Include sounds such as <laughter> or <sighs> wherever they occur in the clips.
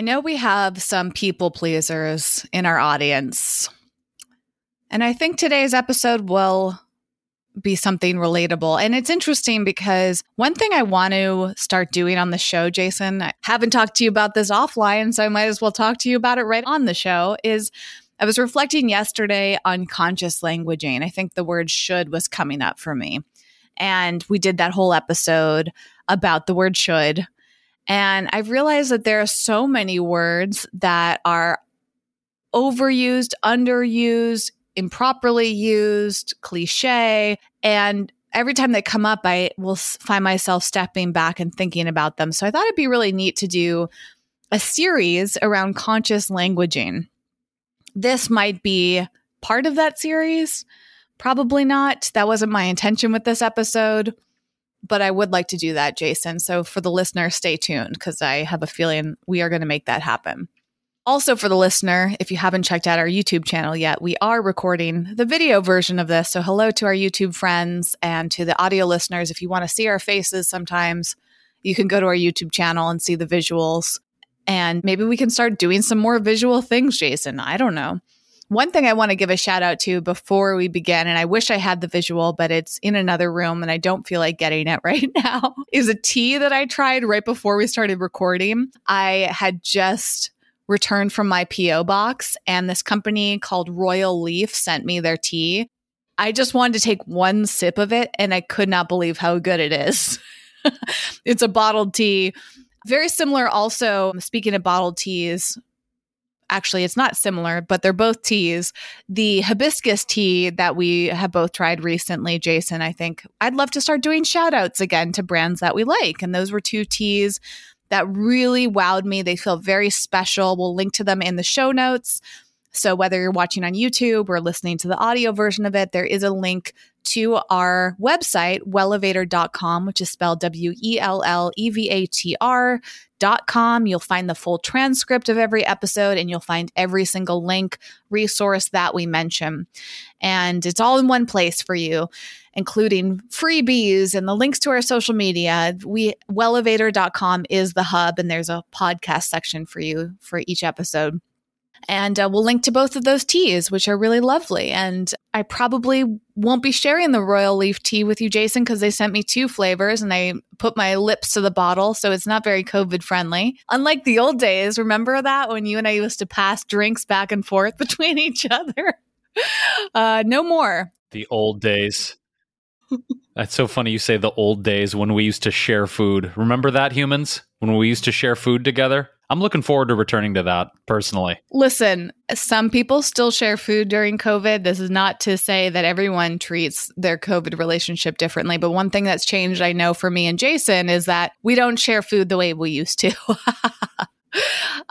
I know we have some people pleasers in our audience. And I think today's episode will be something relatable. And it's interesting because one thing I want to start doing on the show, Jason, I haven't talked to you about this offline, so I might as well talk to you about it right on the show, is I was reflecting yesterday on conscious languaging. I think the word should was coming up for me. And we did that whole episode about the word should. And I've realized that there are so many words that are overused, underused, improperly used, cliche. And every time they come up, I will find myself stepping back and thinking about them. So I thought it'd be really neat to do a series around conscious languaging. This might be part of that series. Probably not. That wasn't my intention with this episode, but I would like to do that, Jason. So for the listener, stay tuned because I have a feeling we are going to make that happen. Also, for the listener, if you haven't checked out our YouTube channel yet, we are recording the video version of this. So, hello to our YouTube friends and to the audio listeners. If you want to see our faces sometimes, you can go to our YouTube channel and see the visuals. And maybe we can start doing some more visual things, Jason. I don't know. One thing I want to give a shout out to before we begin, and I wish I had the visual, but it's in another room and I don't feel like getting it <laughs> right now, is a tea that I tried right before we started recording. I had just returned from my PO box, and this company called Royal Leaf sent me their tea. I just wanted to take one sip of it, and I could not believe how good it is. <laughs> it's a bottled tea. Very similar, also, speaking of bottled teas, actually it's not similar but they're both teas the hibiscus tea that we have both tried recently jason i think i'd love to start doing shout outs again to brands that we like and those were two teas that really wowed me. They feel very special. We'll link to them in the show notes. So, whether you're watching on YouTube or listening to the audio version of it, there is a link to our website, wellevatr.com, which is spelled W E L L E V A T R.com. You'll find the full transcript of every episode and you'll find every single link, resource that we mention. And it's all in one place for you including freebies and the links to our social media. We wellevatr.com is the hub and there's a podcast section for you for each episode. And uh, we'll link to both of those teas, which are really lovely. And I probably won't be sharing the Royal Leaf tea with you, Jason, because they sent me two flavors and I put my lips to the bottle. So it's not very COVID friendly. Unlike the old days, remember that when you and I used to pass drinks back and forth <laughs> between each other? Uh, no more. The old days. That's so funny you say the old days when we used to share food. Remember that, humans? When we used to share food together? I'm looking forward to returning to that personally. Listen, some people still share food during COVID. This is not to say that everyone treats their COVID relationship differently, but one thing that's changed, I know, for me and Jason is that we don't share food the way we used to.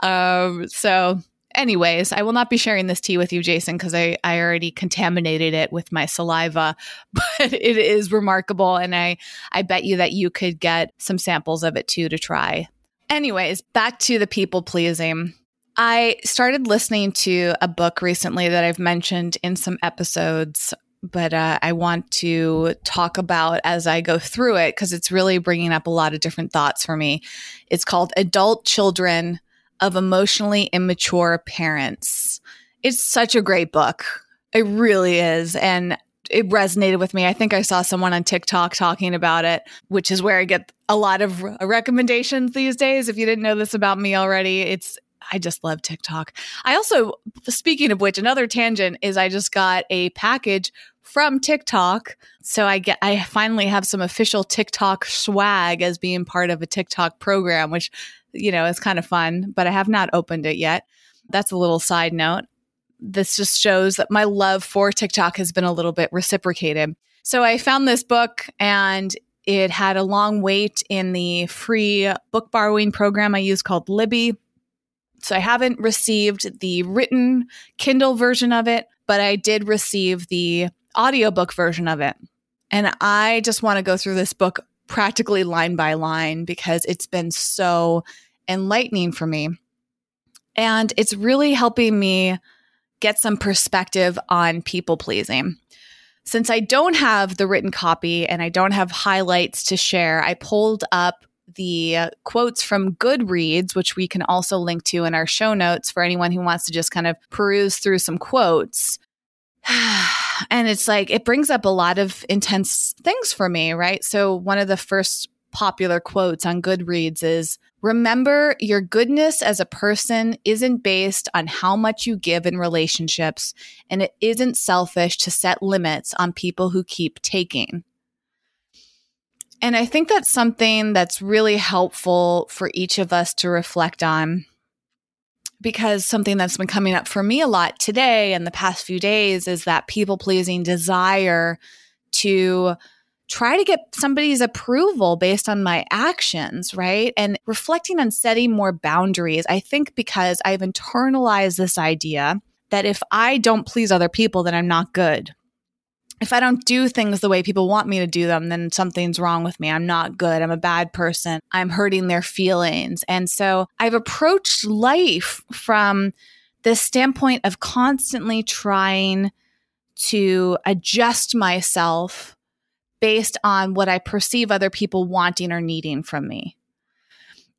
<laughs> um, so anyways, I will not be sharing this tea with you, Jason, because I, I already contaminated it with my saliva. <laughs> But it is remarkable. And I, I bet you that you could get some samples of it too to try. Anyways, back to the people pleasing. I started listening to a book recently that I've mentioned in some episodes, but uh, I want to talk about as I go through it because it's really bringing up a lot of different thoughts for me. It's called Adult Children of emotionally immature parents. It's such a great book. It really is. And it resonated with me. I think I saw someone on TikTok talking about it, which is where I get a lot of recommendations these days. If you didn't know this about me already, it's I just love TikTok. I also, speaking of which, another tangent is I just got a package from TikTok. So I get I finally have some official TikTok swag as being part of a TikTok program, which you know, it's kind of fun, but I have not opened it yet. That's a little side note. This just shows that my love for TikTok has been a little bit reciprocated. So I found this book and It had a long wait in the free book borrowing program I use called Libby. So I haven't received the written Kindle version of it, but I did receive the audiobook version of it. And I just want to go through this book practically line by line because it's been so enlightening for me. And it's really helping me get some perspective on people pleasing. Since I don't have the written copy and I don't have highlights to share, I pulled up the quotes from Goodreads, which we can also link to in our show notes for anyone who wants to just kind of peruse through some quotes. <sighs> and it's like, it brings up a lot of intense things for me, right? So, one of the first popular quotes on Goodreads is Remember, your goodness as a person isn't based on how much you give in relationships, and it isn't selfish to set limits on people who keep taking. And I think that's something that's really helpful for each of us to reflect on because something that's been coming up for me a lot today and the past few days is that people pleasing desire to try to get somebody's approval based on my actions, right? And reflecting on setting more boundaries. I think because I've internalized this idea that if I don't please other people, then I'm not good. If I don't do things the way people want me to do them, then something's wrong with me. I'm not good. I'm a bad person. I'm hurting their feelings. And so I've approached life from the standpoint of constantly trying to adjust myself based on what I perceive other people wanting or needing from me.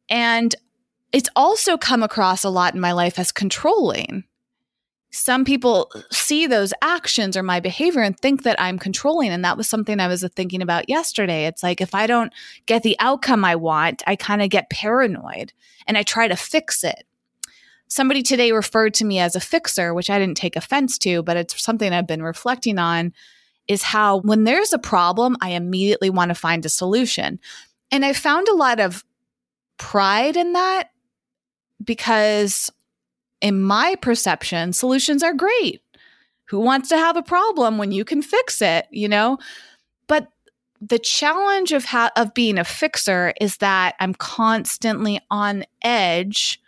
And it's also come across a lot in my life as controlling. Some people see those actions or my behavior and think that I'm controlling. And that was something I was thinking about yesterday. It's like if I don't get the outcome I want, I kind of get paranoid and I try to fix it. Somebody today referred to me as a fixer, which I didn't take offense to, but it's something I've been reflecting on is how when there's a problem, I immediately want to find a solution. And I found a lot of pride in that because, in my perception, solutions are great. Who wants to have a problem when you can fix it, you know? But the challenge of ha- of being a fixer is that I'm constantly on edge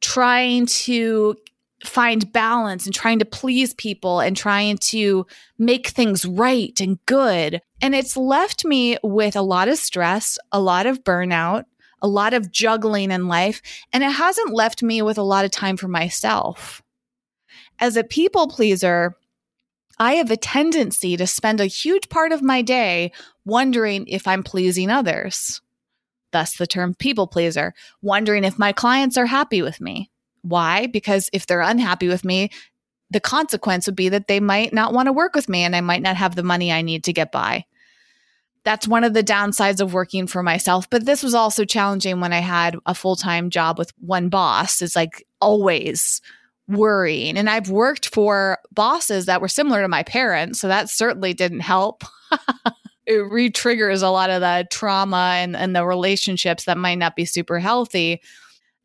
trying to find balance and trying to please people and trying to make things right and good. And it's left me with a lot of stress, a lot of burnout, a lot of juggling in life, and it hasn't left me with a lot of time for myself. As a people pleaser, I have a tendency to spend a huge part of my day wondering if I'm pleasing others. Thus, the term people pleaser, wondering if my clients are happy with me why? Because if they're unhappy with me, the consequence would be that they might not want to work with me and I might not have the money I need to get by. That's one of the downsides of working for myself. But this was also challenging when I had a full time job with one boss. It's like always worrying. And I've worked for bosses that were similar to my parents. So that certainly didn't help. <laughs> it re triggers a lot of the trauma and, and the relationships that might not be super healthy.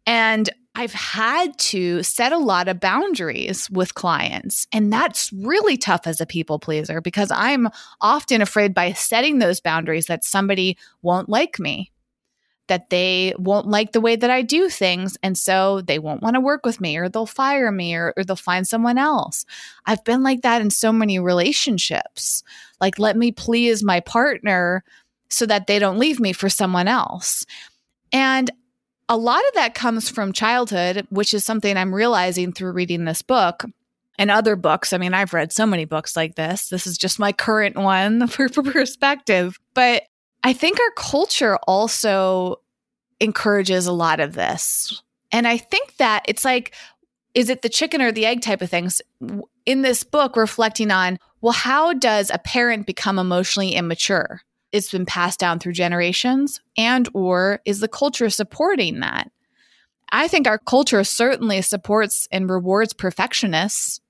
And I've had to set a lot of boundaries with clients. And that's really tough as a people pleaser because I'm often afraid by setting those boundaries that somebody won't like me, that they won't like the way that I do things. And so they won't want to work with me or they'll fire me or, or they'll find someone else. I've been like that in so many relationships. Like, let me please my partner so that they don't leave me for someone else. And a lot of that comes from childhood, which is something I'm realizing through reading this book and other books. I mean, I've read so many books like this. This is just my current one for, <laughs> for perspective. But I think our culture also encourages a lot of this. And I think that it's like, is it the chicken or the egg type of things? In this book, reflecting on, well, how does a parent become emotionally immature? It's been passed down through generations and or is the culture supporting that? I think our culture certainly supports and rewards perfectionists.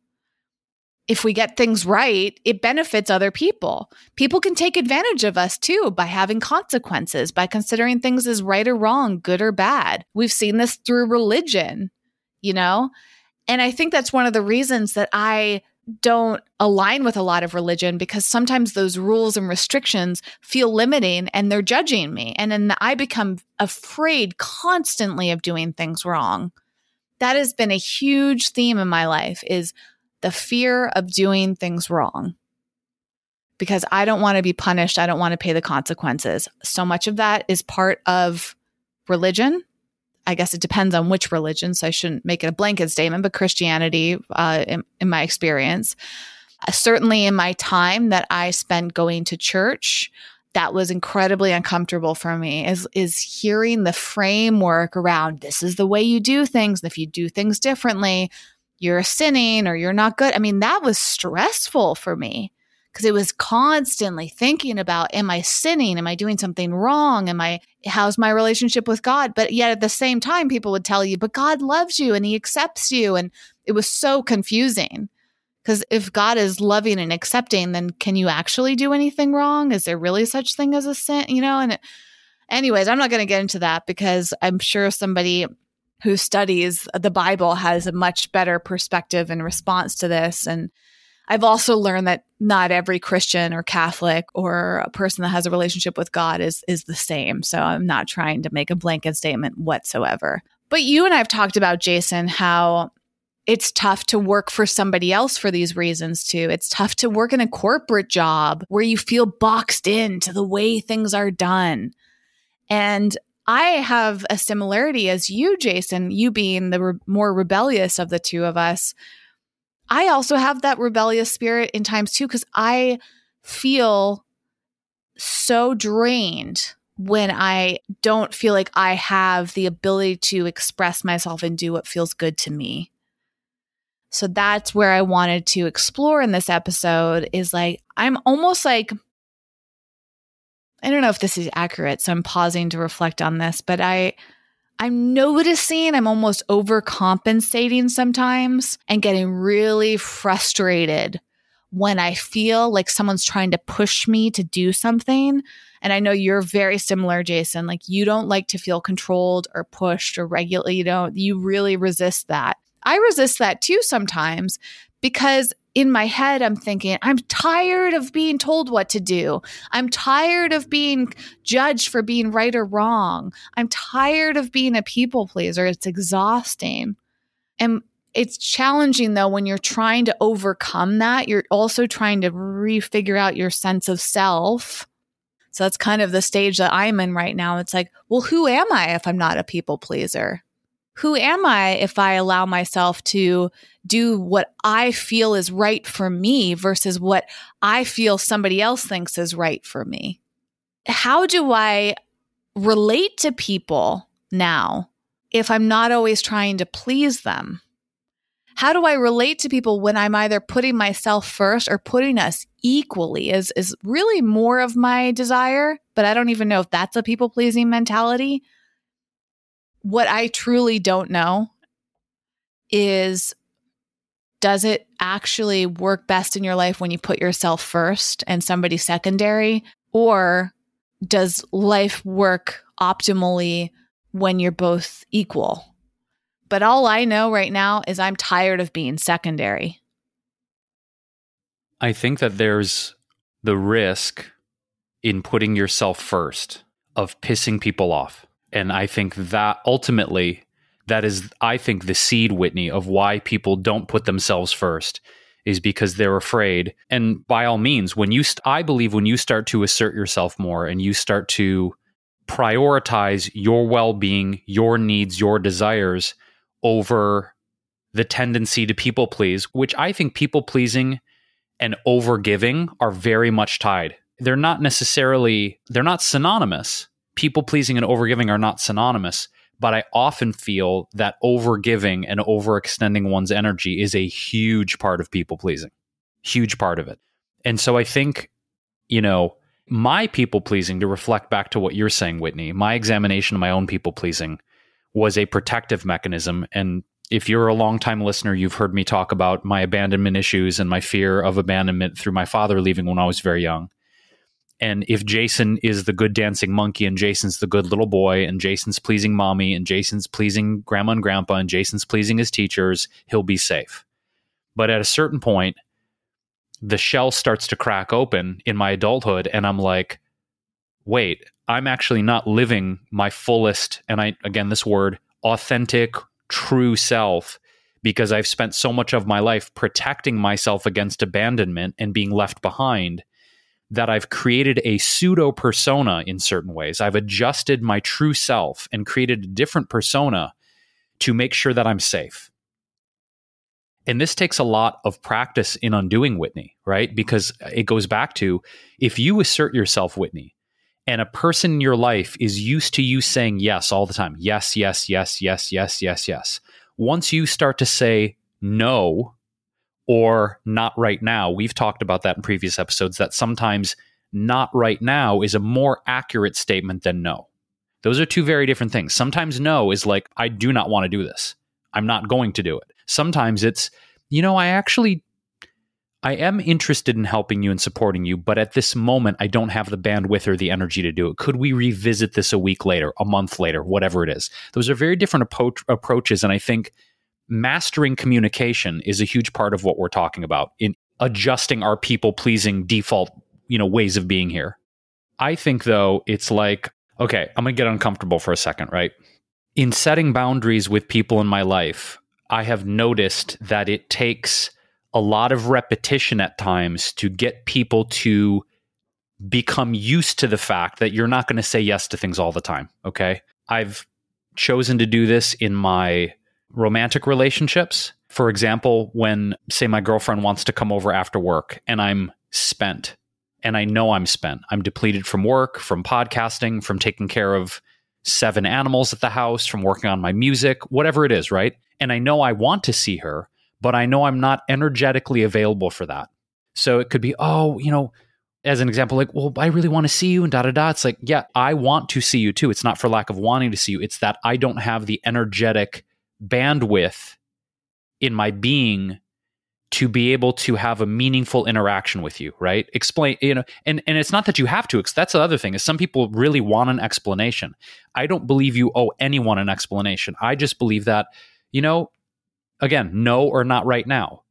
If we get things right it benefits other people. People can take advantage of us too by having consequences by considering things as right or wrong good or bad. We've seen this through religion you know? And i think that's one of the reasons that i don't align with a lot of religion because sometimes those rules and restrictions feel limiting and they're judging me. And then I become afraid constantly of doing things wrong. That has been a huge theme in my life is the fear of doing things wrong because I don't want to be punished. I don't want to pay the consequences. So much of that is part of religion. I guess it depends on which religion, so I shouldn't make it a blanket statement, but Christianity, uh, in, in, my experience, uh, certainly in my time that I spent going to church, that was incredibly uncomfortable for me is is hearing the framework around this is the way you do things and if you do things differently you're sinning or you're not good. I mean that was stressful for me because it was constantly thinking about am i sinning? Am i doing something wrong? Am i how's my relationship with god? But yet at the same time people would tell you but god loves you and he accepts you. And it was so confusing. Because if god is loving and accepting then can you actually do anything wrong? Is there really such thing as a sin? You know and it, anyways i'm not going to get into that because i'm sure somebody who studies the bible has a much better perspective and response to this. And I've also learned that not every Christian or Catholic or a person that has a relationship with God is is the same. So I'm not trying to make a blanket statement whatsoever. But you and I've talked about Jason how it's tough to work for somebody else for these reasons too. It's tough to work in a corporate job where you feel boxed in to the way things are done. And I have a similarity as you, Jason, you being the re- more rebellious of the two of us I also have that rebellious spirit in times too, because I feel so drained when I don't feel like I have the ability to express myself and do what feels good to me. So that's where I wanted to explore in this episode is like, I'm almost like, I don't know if this is accurate. So I'm pausing to reflect on this, but I, I'm noticing I'm almost overcompensating sometimes and getting really frustrated when I feel like someone's trying to push me to do something. And I know you're very similar, Jason. Like you don't like to feel controlled or pushed or regularly, you know, you really resist that. I resist that too sometimes because in my head, I'm thinking, I'm tired of being told what to do. I'm tired of being judged for being right or wrong. I'm tired of being a people pleaser. It's exhausting. And it's challenging though when you're trying to overcome that. You're also trying to refigure out your sense of self. So that's kind of the stage that I'm in right now. It's like, well, who am I if I'm not a people pleaser? Who am I if I allow myself to do what I feel is right for me versus what I feel somebody else thinks is right for me? How do I relate to people now if I'm not always trying to please them? How do I relate to people when I'm either putting myself first or putting us equally is is really more of my desire, but I don't even know if that's a people pleasing mentality what I truly don't know is does it actually work best in your life when you put yourself first and somebody secondary? Or does life work optimally when you're both equal? But all I know right now is I'm tired of being secondary. I think that there's the risk in putting yourself first of pissing people off. And I think that ultimately, that is, I think, the seed, Whitney, of why people don't put themselves first is because they're afraid. And by all means, when you, st- I believe, when you start to assert yourself more and you start to prioritize your well being, your needs, your desires over the tendency to people please, which I think people pleasing and over giving are very much tied. They're not necessarily, they're not synonymous people pleasing and overgiving are not synonymous, but I often feel that overgiving and overextending one's energy is a huge part of people pleasing, huge part of it. And so I think, you know, my people pleasing, to reflect back to what you're saying, Whitney, my examination of my own people pleasing was a protective mechanism. And if you're a longtime listener, you've heard me talk about my abandonment issues and my fear of abandonment through my father leaving when I was very young. And if Jason is the good dancing monkey and Jason's the good little boy and Jason's pleasing mommy and Jason's pleasing grandma and grandpa and Jason's pleasing his teachers, he'll be safe. But at a certain point, the shell starts to crack open in my adulthood and I'm like, wait, I'm actually not living my fullest, and I, again, this word, authentic, true self because I've spent so much of my life protecting myself against abandonment and being left behind that I've created a pseudo persona in certain ways. I've adjusted my true self and created a different persona to make sure that I'm safe. And this takes a lot of practice in undoing Whitney, right? Because it goes back to if you assert yourself, Whitney, and a person in your life is used to you saying yes all the time yes, yes, yes, yes, yes, yes, yes. Once you start to say no or not right now, we've talked about that in previous episodes that sometimes not right now is a more accurate statement than no. Those are two very different things. Sometimes no is like, I do not want to do this. I'm not going to do it. Sometimes it's, you know, I actually I am interested in helping you and supporting you, but at this moment, I don't have the bandwidth or the energy to do it. Could we revisit this a week later, a month later, whatever it is? Those are very different appro- approaches. And I think mastering communication is a huge part of what we're talking about in adjusting our people pleasing default, you know, ways of being here. I think though, it's like, okay, I'm going to get uncomfortable for a second, right? In setting boundaries with people in my life, I have noticed that it takes a lot of repetition at times to get people to become used to the fact that you're not going to say yes to things all the time. Okay. I've chosen to do this in my romantic relationships. For example, when, say, my girlfriend wants to come over after work and I'm spent and I know I'm spent, I'm depleted from work, from podcasting, from taking care of seven animals at the house, from working on my music, whatever it is, right? And I know I want to see her but I know I'm not energetically available for that. So it could be, oh, you know, as an example, like, well, I really want to see you and da da da. It's like, yeah, I want to see you too. It's not for lack of wanting to see you. It's that I don't have the energetic bandwidth in my being to be able to have a meaningful interaction with you, right? Explain, you know, and and it's not that you have to. That's the other thing is some people really want an explanation. I don't believe you owe anyone an explanation. I just believe that, you know, Again, no or not right now.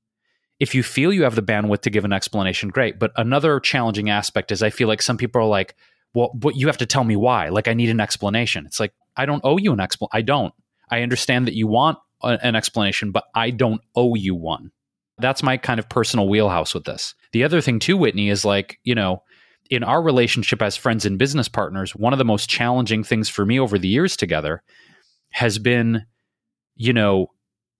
If you feel you have the bandwidth to give an explanation, great. But another challenging aspect is I feel like some people are like, well, but you have to tell me why. Like, I need an explanation. It's like, I don't owe you an explanation. I don't. I understand that you want a- an explanation, but I don't owe you one. That's my kind of personal wheelhouse with this. The other thing, too, Whitney, is like, you know, in our relationship as friends and business partners, one of the most challenging things for me over the years together has been, you know,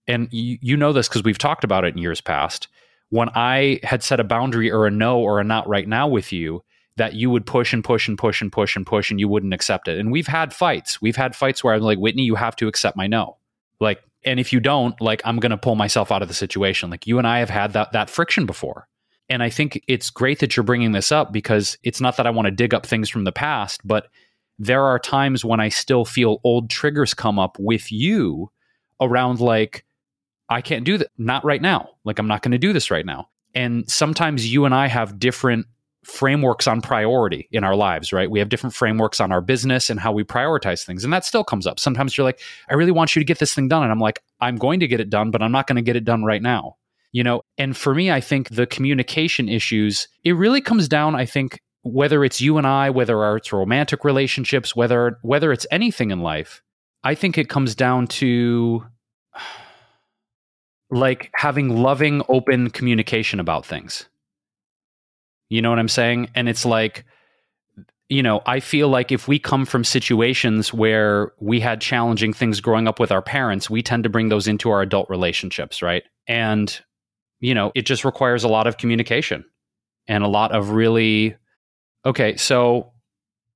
and you, you know this because we've talked about it in years past. When I had set a boundary or a no or a not right now with you, that you would push and push and push and push and push and you wouldn't accept it. And we've had fights. We've had fights where I'm like, Whitney, you have to accept my no. Like, and if you don't, like, I'm going to pull myself out of the situation. Like, you and I have had that that friction before. And I think it's great that you're bringing this up because it's not that I want to dig up things from the past, but there are times when I still feel old triggers come up with you around like, I can't do that. Not right now. Like, I'm not going to do this right now. And sometimes you and I have different frameworks on priority in our lives, right? We have different frameworks on our business and how we prioritize things. And that still comes up. Sometimes you're like, I really want you to get this thing done. And I'm like, I'm going to get it done, but I'm not going to get it done right now. You know, and for me, I think the communication issues, it really comes down, I think, whether it's you and I, whether it's romantic relationships, whether whether it's anything in life, I think it comes down to <sighs> like having loving, open communication about things. You know what I'm saying? And it's like, you know, I feel like if we come from situations where we had challenging things growing up with our parents, we tend to bring those into our adult relationships, right? And, you know, it just requires a lot of communication and a lot of really, okay, so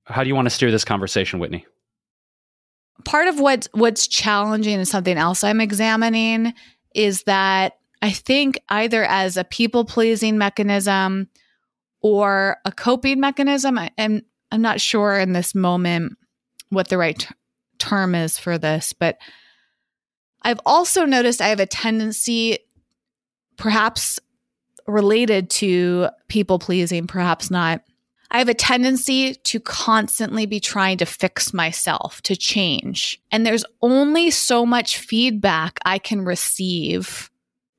how do you want to steer this conversation, Whitney? Part of what's what's challenging and something else I'm examining is that I think either as a people pleasing mechanism or a coping mechanism, I, am I'm not sure in this moment what the right t- term is for this, but I've also noticed I have a tendency, perhaps related to people pleasing, perhaps not. I have a tendency to constantly be trying to fix myself, to change. And there's only so much feedback I can receive.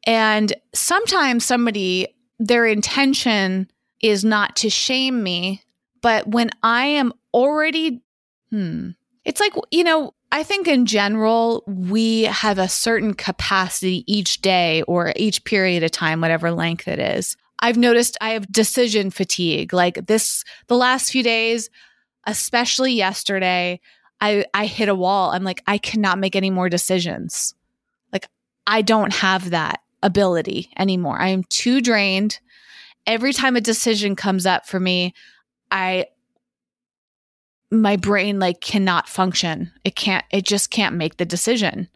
And sometimes somebody their intention is not to shame me, but when I am already, hmm, it's like, you know, I think in general, we have a certain capacity each day or each period of time, whatever length it is. I've noticed I have decision fatigue. Like this, the last few days, especially yesterday, I, I hit a wall. I'm like, I cannot make any more decisions. Like, I don't have that ability anymore. I am too drained. Every time a decision comes up for me, I my brain like cannot function. It can't it just can't make the decision.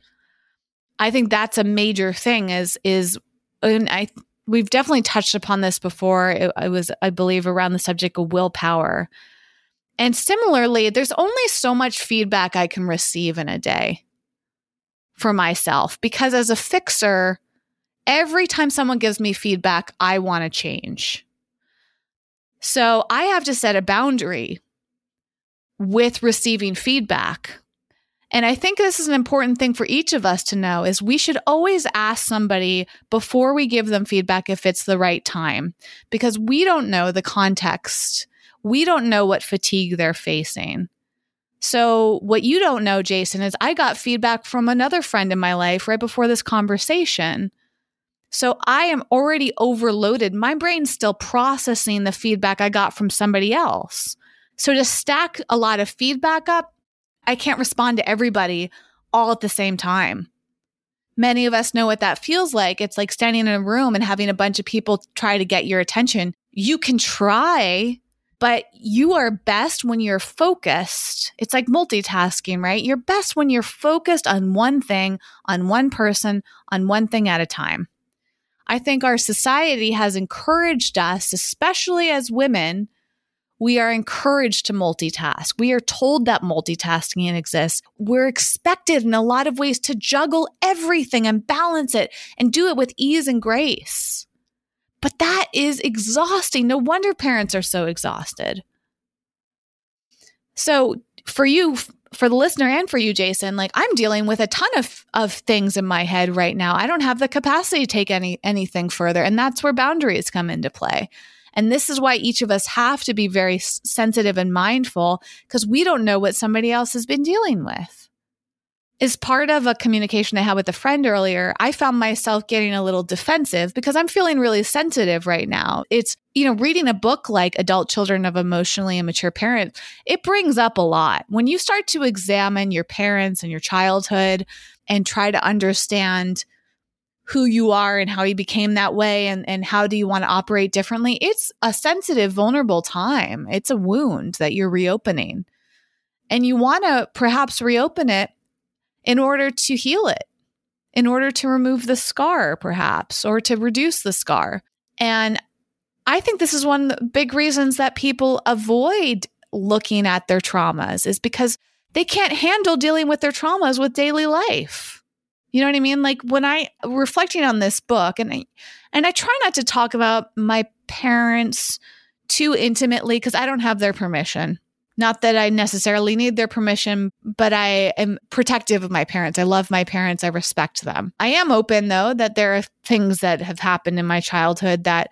I think that's a major thing is is and I we've definitely touched upon this before. It, it was I believe around the subject of willpower. And similarly, there's only so much feedback I can receive in a day for myself because as a fixer, every time someone gives me feedback, I want to change. So I have to set a boundary with receiving feedback. And I think this is an important thing for each of us to know is we should always ask somebody before we give them feedback if it's the right time because we don't know the context. We don't know what fatigue they're facing. So, what you don't know, Jason, is I got feedback from another friend in my life right before this conversation. So, I am already overloaded. My brain's still processing the feedback I got from somebody else. So to stack a lot of feedback up, I can't respond to everybody all at the same time. Many of us know what that feels like. It's like standing in a room and having a bunch of people try to get your attention. You can try, but you are best when you're focused. It's like multitasking, right? You're best when you're focused on one thing, on one person, on one thing at a time. I think our society has encouraged us, especially as women, we are encouraged to multitask. We are told that multitasking exists. We're expected in a lot of ways to juggle everything and balance it and do it with ease and grace. But that is exhausting. No wonder parents are so exhausted. So, for you, for the listener and for you, Jason, like I'm dealing with a ton of, of things in my head right now. I don't have the capacity to take any anything further. And that's where boundaries come into play. And this is why each of us have to be very sensitive and mindful because we don't know what somebody else has been dealing with. As part of a communication I had with a friend earlier, I found myself getting a little defensive because I'm feeling really sensitive right now. It's, you know, reading a book like Adult Children of Emotionally Immature Parents, it brings up a lot. When you start to examine your parents and your childhood and try to understand who you are and how you became that way and, and how do you want to operate differently, it's a sensitive, vulnerable time. It's a wound that you're reopening. And you want to perhaps reopen it in order to heal it, in order to remove the scar, perhaps, or to reduce the scar. And I think this is one of the big reasons that people avoid looking at their traumas is because they can't handle dealing with their traumas with daily life. You know what I mean? Like when I reflecting on this book and I and I try not to talk about my parents too intimately because I don't have their permission. Not that I necessarily need their permission, but I am protective of my parents. I love my parents. I respect them. I am open though that there are things that have happened in my childhood that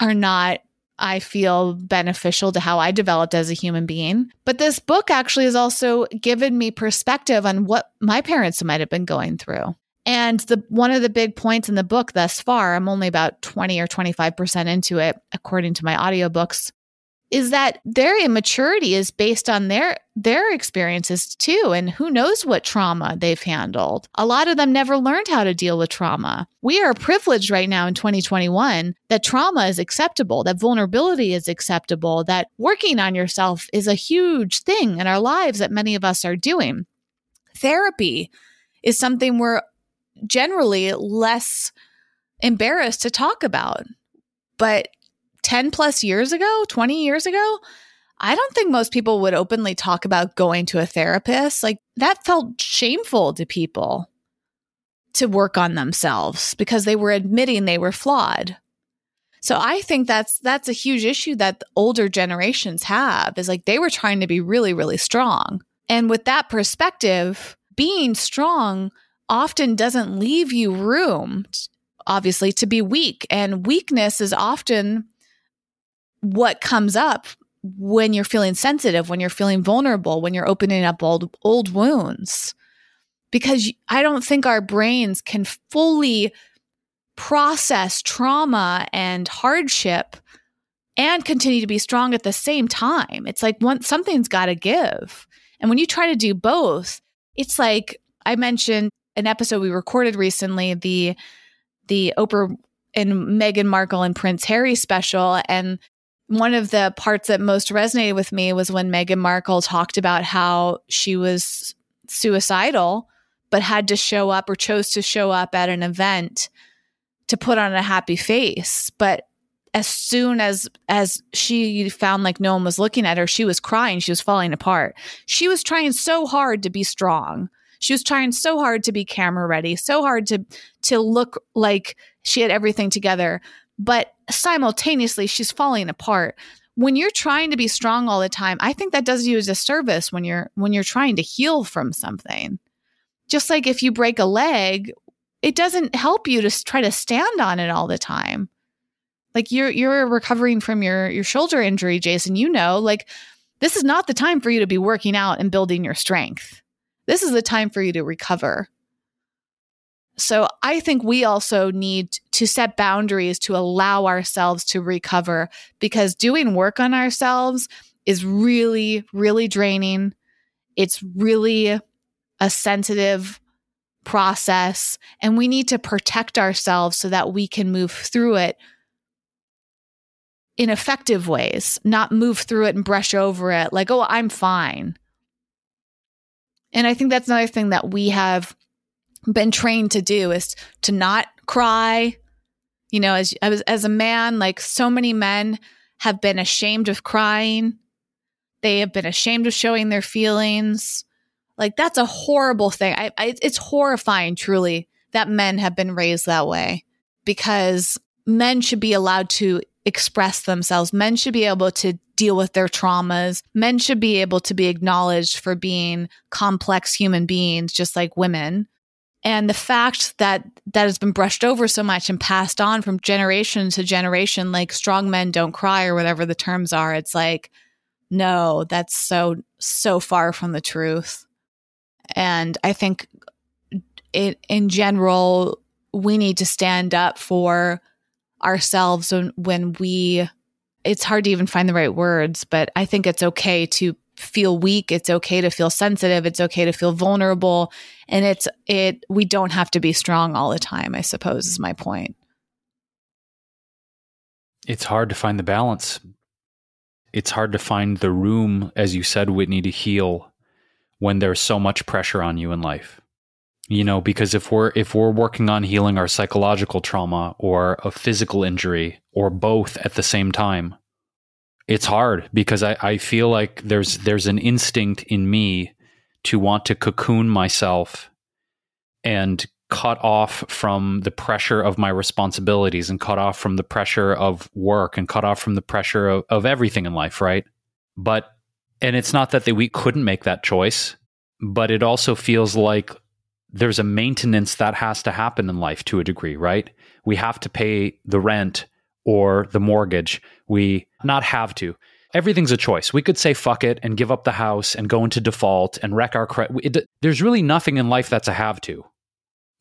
are not I feel beneficial to how I developed as a human being. But this book actually has also given me perspective on what my parents might have been going through. And the one of the big points in the book thus far, I'm only about 20 or 25% into it according to my audiobooks, is that their immaturity is based on their their experiences too and who knows what trauma they've handled. A lot of them never learned how to deal with trauma. We are privileged right now in 2021 that trauma is acceptable that vulnerability is acceptable that working on yourself is a huge thing in our lives that many of us are doing. Therapy is something we're generally less embarrassed to talk about but 10 plus years ago, 20 years ago, I don't think most people would openly talk about going to a therapist. Like that felt shameful to people to work on themselves because they were admitting they were flawed. So I think that's that's a huge issue that older generations have is like they were trying to be really really strong. And with that perspective, being strong often doesn't leave you room obviously to be weak. And weakness is often what comes up when you're feeling sensitive, when you're feeling vulnerable, when you're opening up old old wounds. Because I don't think our brains can fully process trauma and hardship and continue to be strong at the same time. It's like one, something's got to give. And when you try to do both, it's like I mentioned an episode we recorded recently, the the Oprah and Meghan Markle and Prince Harry special. And one of the parts that most resonated with me was when Meghan Markle talked about how she was suicidal, but had to show up or chose to show up at an event to put on a happy face. But as soon as as she found like no one was looking at her, she was crying, she was falling apart. She was trying so hard to be strong. She was trying so hard to be camera ready, so hard to to look like she had everything together, but simultaneously she's falling apart. When you're trying to be strong all the time, I think that does you a disservice when you're when you're trying to heal from something. Just like if you break a leg, it doesn't help you to try to stand on it all the time. Like you're you're recovering from your your shoulder injury, Jason, you know, like this is not the time for you to be working out and building your strength. This is the time for you to recover. So I think we also need to set boundaries to allow ourselves to recover because doing work on ourselves is really, really draining. It's really a sensitive process, and we need to protect ourselves so that we can move through it in effective ways, not move through it and brush over it like, oh, I'm fine. And I think that's another thing that we have been trained to do is to not cry. You know, as as, as a man, like so many men have been ashamed of crying. They have been ashamed of showing their feelings. Like that's a horrible thing. I, I, it's horrifying, truly, that men have been raised that way because men should be allowed to express themselves. Men should be able to deal with their traumas. Men should be able to be acknowledged for being complex human beings, just like women. And the fact that that has been brushed over so much and passed on from generation to generation, like strong men don't cry or whatever the terms are, it's like, no, that's so, so far from the truth. And I think it, in general, we need to stand up for ourselves when, when we it's hard to even find the right words but i think it's okay to feel weak it's okay to feel sensitive it's okay to feel vulnerable and it's it we don't have to be strong all the time i suppose is my point. It's hard to find the balance. It's hard to find the room as you said whitney to heal when there's so much pressure on you in life. You know because if we're if we're working on healing our psychological trauma or a physical injury or both at the same time it's hard because I, I feel like there's there's an instinct in me to want to cocoon myself and cut off from the pressure of my responsibilities and cut off from the pressure of work and cut off from the pressure of, of everything in life right but and it's not that we couldn't make that choice but it also feels like there's a maintenance that has to happen in life to a degree, right? We have to pay the rent or the mortgage. We not have to. Everything's a choice. We could say fuck it and give up the house and go into default and wreck our credit. There's really nothing in life that's a have to.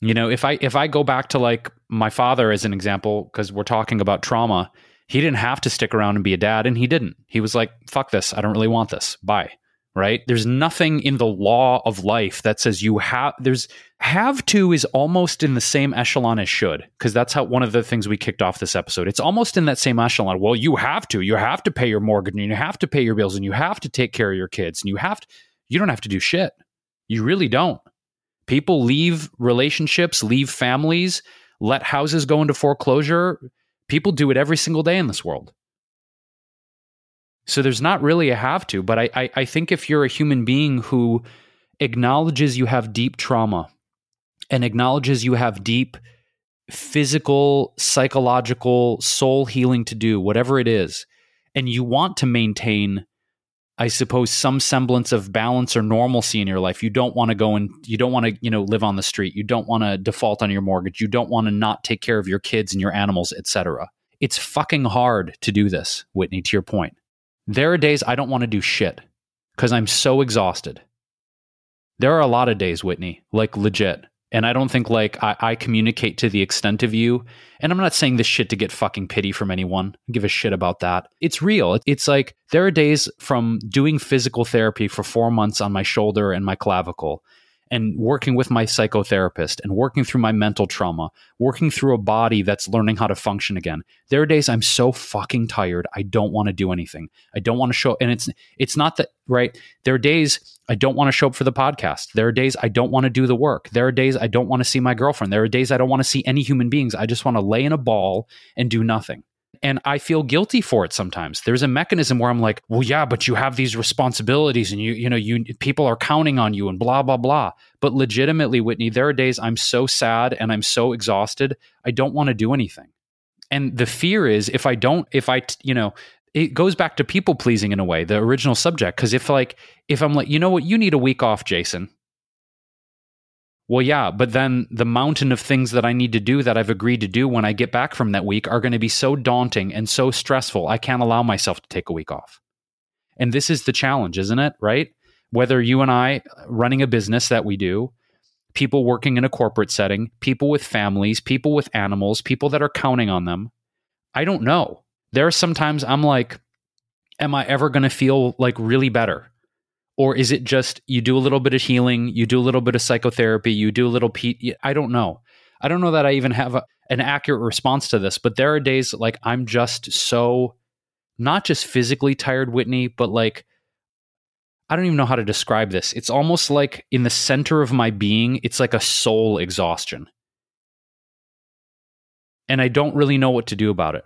You know, if I if I go back to like my father as an example because we're talking about trauma, he didn't have to stick around and be a dad and he didn't. He was like, fuck this. I don't really want this. Bye right? There's nothing in the law of life that says you have there's have to is almost in the same echelon as should because that's how one of the things we kicked off this episode. It's almost in that same echelon. Well, you have to. You have to pay your mortgage and you have to pay your bills and you have to take care of your kids and you have to you don't have to do shit. You really don't. People leave relationships, leave families, let houses go into foreclosure. People do it every single day in this world. So there's not really a have to, but I, I, I think if you're a human being who acknowledges you have deep trauma and acknowledges you have deep physical, psychological, soul healing to do, whatever it is, and you want to maintain I suppose some semblance of balance or normalcy in your life. You don't want to go and you don't want to, you know, live on the street. You don't want to default on your mortgage. You don't want to not take care of your kids and your animals, etc. It's fucking hard to do this, Whitney, to your point. There are days I don't want to do shit because I'm so exhausted. There are a lot of days, Whitney, like legit. And I don't think like I, I, communicate to the extent of you. And I'm not saying this shit to get fucking pity from anyone. I give a shit about that. It's real. It's like there are days from doing physical therapy for four months on my shoulder and my clavicle and working with my psychotherapist and working through my mental trauma, working through a body that's learning how to function again. There are days I'm so fucking tired. I don't want to do anything. I don't want to show and it's it's not that right. There are days I don't want to show up for the podcast. There are days I don't want to do the work. There are days I don't want to see my girlfriend. There are days I don't want to see any human beings. I just want to lay in a ball and do nothing and I feel guilty for it sometimes. There's a mechanism where I'm like, well, yeah, but you have these responsibilities and you, you know, you people are counting on you and blah, blah, blah. But legitimately, Whitney, there are days I'm so sad and I'm so exhausted, I don't want to do anything. And the fear is if I don't, if I, you know, it goes back to people pleasing in a way, the original subject. Cause if like, if I'm like, you know what, you need a week off, Jason. Well, yeah, but then the mountain of things that I need to do that I've agreed to do when I get back from that week are going to be so daunting and so stressful. I can't allow myself to take a week off. And this is the challenge, isn't it? Right? Whether you and I running a business that we do, people working in a corporate setting, people with families, people with animals, people that are counting on them. I don't know. There are sometimes I'm like, am I ever going to feel like really better? Or is it just you do a little bit of healing you do a little bit of psychotherapy you do a little p i don't know. I don't know that i even have a, an accurate response to this but there are days like i'm just so not just physically tired whitney but like i don't even know how to describe this. It's almost like in the center of my being it's like a soul exhaustion. And i don't really know what to do about it.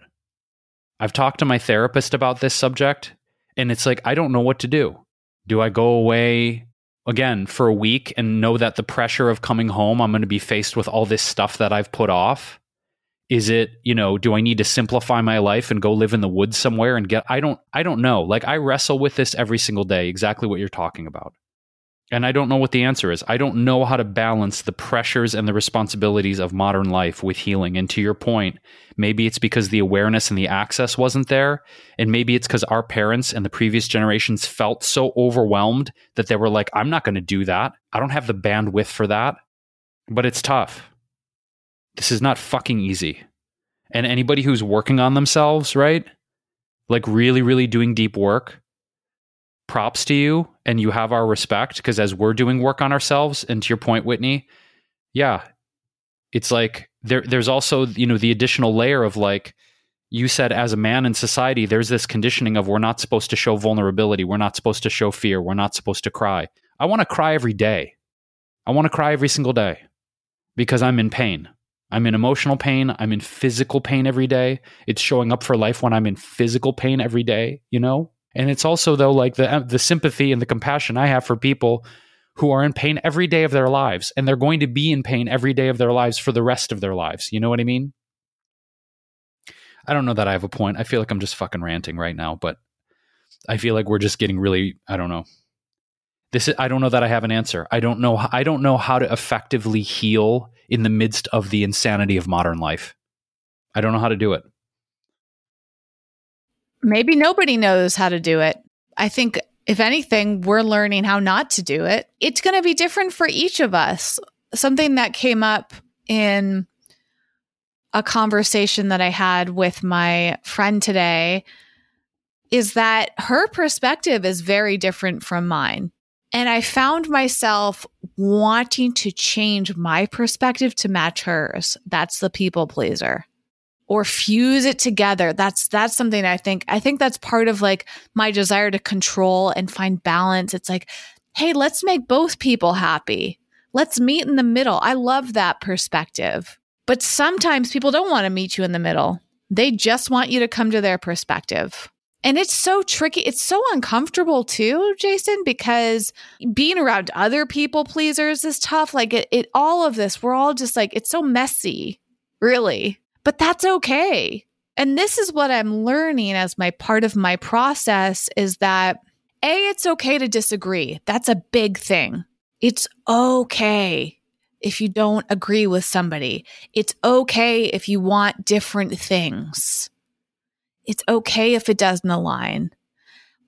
I've talked to my therapist about this subject and it's like i don't know what to do do I go away again for a week and know that the pressure of coming home, I'm going to be faced with all this stuff that I've put off? Is it, you know, do I need to simplify my life and go live in the woods somewhere and get I don't I don't know. Like I wrestle with this every single day, exactly what you're talking about. And I don't know what the answer is. I don't know how to balance the pressures and the responsibilities of modern life with healing. And to your point, maybe it's because the awareness and the access wasn't there. And maybe it's because our parents and the previous generations felt so overwhelmed that they were like, I'm not going to do that. I don't have the bandwidth for that. But it's tough. This is not fucking easy. And anybody who's working on themselves, right? Like really, really doing deep work, props to you and you have our respect because as we're doing work on ourselves and to your point whitney yeah it's like there there's also you know the additional layer of like you said as a man in society there's this conditioning of we're not supposed to show vulnerability we're not supposed to show fear we're not supposed to cry. I want to cry every day. I want to cry every single day because i'm in pain. I'm in emotional pain i'm in physical pain every day. It's showing up for life when i'm in physical pain every day you know and it's also though like the the sympathy and the compassion I have for people who are in pain every day of their lives and they're going to be in pain every day of their lives for the rest of their lives. You know what I mean? I don't know that I have a point. I feel like I'm just fucking ranting right now, but I feel like we're just getting really I don't know. This is, I don't know that I have an answer. I don't know I don't know how to effectively heal in the midst of the insanity of modern life. I don't know how to do it. Maybe nobody knows how to do it. I think, if anything, we're learning how not to do it. It's going to be different for each of us. Something that came up in a conversation that I had with my friend today is that her perspective is very different from mine. And I found myself wanting to change my perspective to match hers. That's the people pleaser or fuse it together. That's that's something I think I think that's part of like my desire to control and find balance. It's like, hey, let's make both people happy. Let's meet in the middle. I love that perspective. But sometimes people don't want to meet you in the middle. They just want you to come to their perspective. And it's so tricky. It's so uncomfortable too, Jason, because being around other people pleasers is tough. Like it, it all of this, we're all just like, it's so messy, really but that's okay. And this is what I'm learning as my part of my process is that A, it's okay to disagree. That's a big thing. It's okay if you don't agree with somebody. It's okay if you want different things. It's okay if it doesn't align.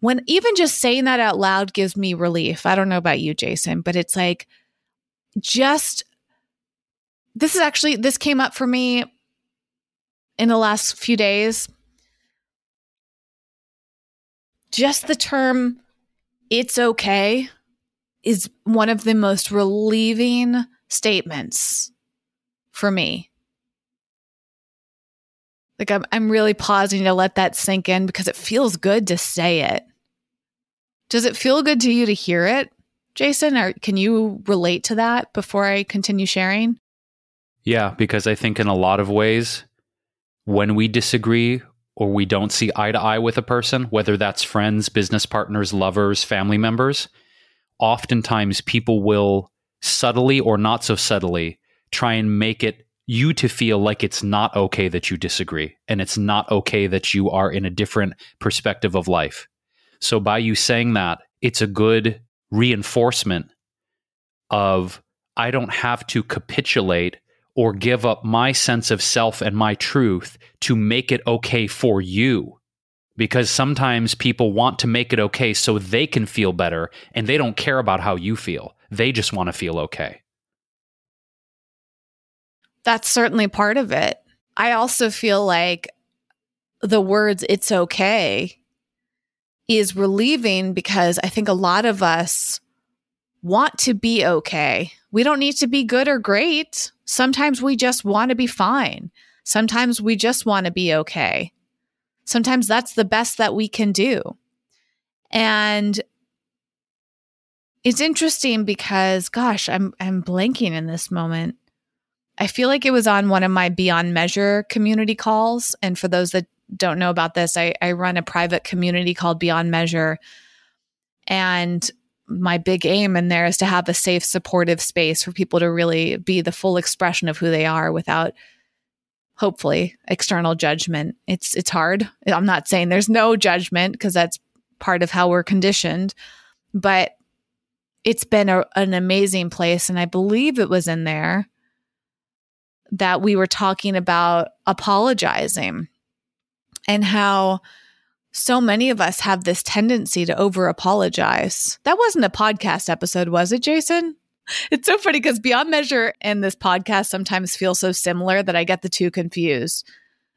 When even just saying that out loud gives me relief. I don't know about you, Jason, but it's like just this is actually this came up for me in the last few days. Just the term it's okay is one of the most relieving statements for me. Like I'm I'm really pausing to let that sink in because it feels good to say it. Does it feel good to you to hear it, Jason? Or can you relate to that before I continue sharing? Yeah, because I think in a lot of ways, when we disagree or we don't see eye to eye with a person, whether that's friends, business partners, lovers, family members, oftentimes people will subtly or not so subtly try and make it you to feel like it's not okay that you disagree and it's not okay that you are in a different perspective of life. So by you saying that, it's a good reinforcement of I don't have to capitulate or give up my sense of self and my truth to make it okay for you because sometimes people want to make it okay so they can feel better and they don't care about how you feel. They just want to feel okay. That's certainly part of it. I also feel like the words it's okay is relieving because I think a lot of us want to be okay. We don't need to be good or great. Sometimes we just want to be fine. Sometimes we just want to be okay sometimes that's the best that we can do. And it's interesting because gosh, I'm I'm blanking in this moment. I feel like it was on one of my Beyond Measure community calls. And for those that don't know about this, I, I run a private community called Beyond Measure. And my big aim in there is to have a safe, supportive space for people to really be the full expression of who they are without hopefully external judgment. It's it's hard. I'm not saying there's no judgment because that's part of how we're conditioned but it's been a, an amazing place and i believe it was in there that we were talking about apologizing and how so many of us have this tendency to over apologize. That wasn't a podcast episode, was it, Jason? <laughs> it's so funny because Beyond Measure and this podcast sometimes feel so similar that I get the two confused.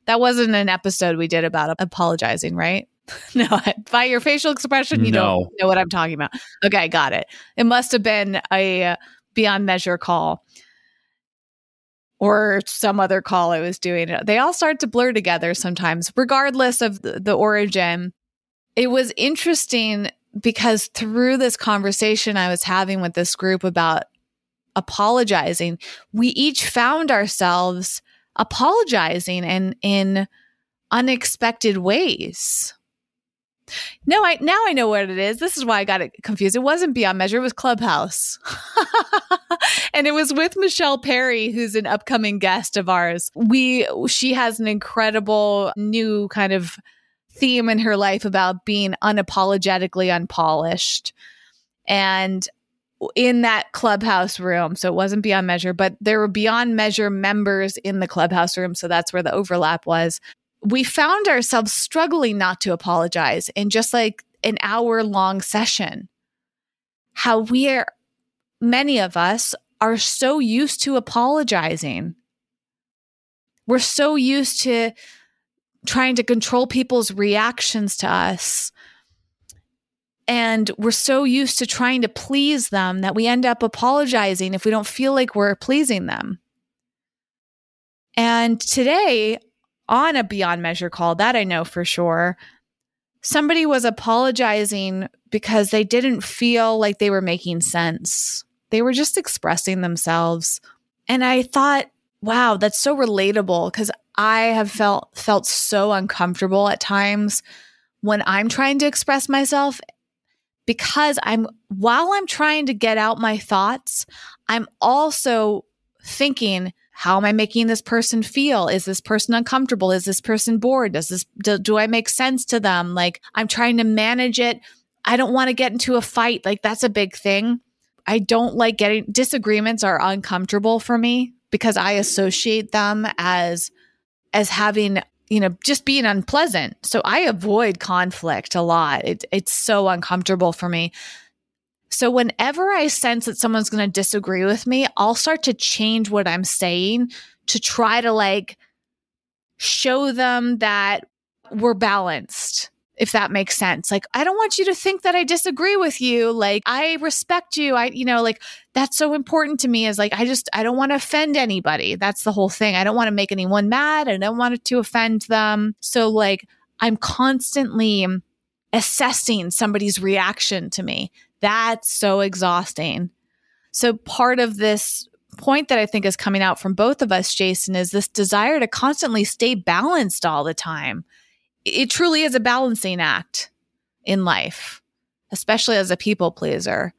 That wasn't an episode we did about apologizing, right? <laughs> no, by your facial expression, you no. don't know what I'm talking about. Okay, got it. It must have been a Beyond Measure call or some other call I was doing. They all start to blur together sometimes, regardless of the, origin. It was interesting because through this conversation I was having with this group about apologizing, we each found ourselves apologizing and in unexpected ways. No, I now I know what it is. This is why I got it confused. It wasn't Beyond Measure, it was Clubhouse. <laughs> and it was with Michelle Perry, who's an upcoming guest of ours. We she has an incredible new kind of theme in her life about being unapologetically unpolished. And in that clubhouse room, so it wasn't beyond measure, but there were beyond measure members in the clubhouse room. So that's where the overlap was. We found ourselves struggling not to apologize in just like an hour long session. How we are, many of us are so used to apologizing. We're so used to trying to control people's reactions to us. And we're so used to trying to please them that we end up apologizing if we don't feel like we're pleasing them. And today, on a Beyond Measure call, that I know for sure, somebody was apologizing because they didn't feel like they were making sense. They were just expressing themselves. And I thought, wow, that's so relatable because I have felt felt so uncomfortable at times when I'm trying to express myself because I'm while I'm trying to get out my thoughts, I'm also thinking how am I making this person feel? Is this person uncomfortable? Is this person bored? Does this do, do I make sense to them? Like I'm trying to manage it I don't want to get into a fight. Like that's a big thing. I don't like getting disagreements are uncomfortable for me because I associate them as as having you know just being unpleasant. So I avoid conflict a lot. It, it's so uncomfortable for me. So whenever I sense that someone's going to disagree with me, I'll start to change what I'm saying to try to like show them that we're balanced if that makes sense. Like, I don't want you to think that I disagree with you. Like, I respect you. I, you know, like that's so important to me is like, I just, I don't want to offend anybody. That's the whole thing. I don't want to make anyone mad. I don't want to offend them. So, like, I'm constantly assessing somebody's reaction to me. That's so exhausting. So, part of this point that I think is coming out from both of us, Jason, is this desire to constantly stay balanced all the time it truly is a balancing act in life, especially as a people pleaser.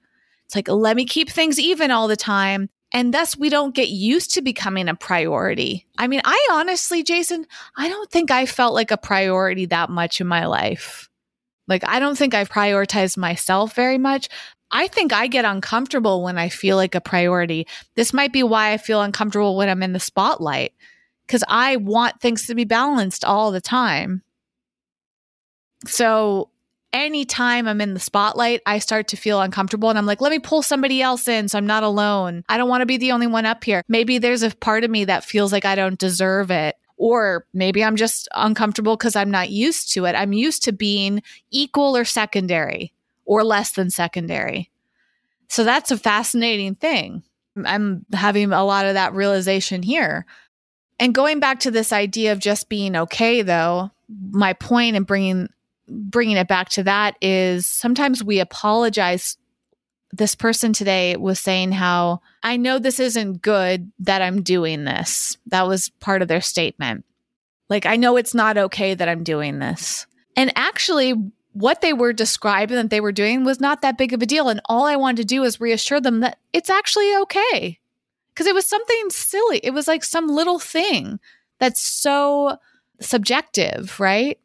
It's like, let me keep things even all the time. And thus, we don't get used to becoming a priority. I mean, I honestly, Jason, I don't think I felt like a priority that much in my life. Like, I don't think I've prioritized myself very much. I think I get uncomfortable when I feel like a priority. This might be why I feel uncomfortable when I'm in the spotlight because I want things to be balanced all the time. So anytime I'm in the spotlight, I start to feel uncomfortable and I'm like, let me pull somebody else in so I'm not alone. I don't want to be the only one up here. Maybe there's a part of me that feels like I don't deserve it. Or maybe I'm just uncomfortable because I'm not used to it. I'm used to being equal or secondary or less than secondary. So that's a fascinating thing. I'm having a lot of that realization here. And going back to this idea of just being okay, though, my point in bringing bringing it back to that is sometimes we apologize. This person today was saying how I know this isn't good that I'm doing this. That was part of their statement. Like, I know it's not okay that I'm doing this. And actually, what they were describing that they were doing was not that big of a deal. And all I wanted to do was reassure them that it's actually okay. Because it was something silly. It was like some little thing that's so subjective, right?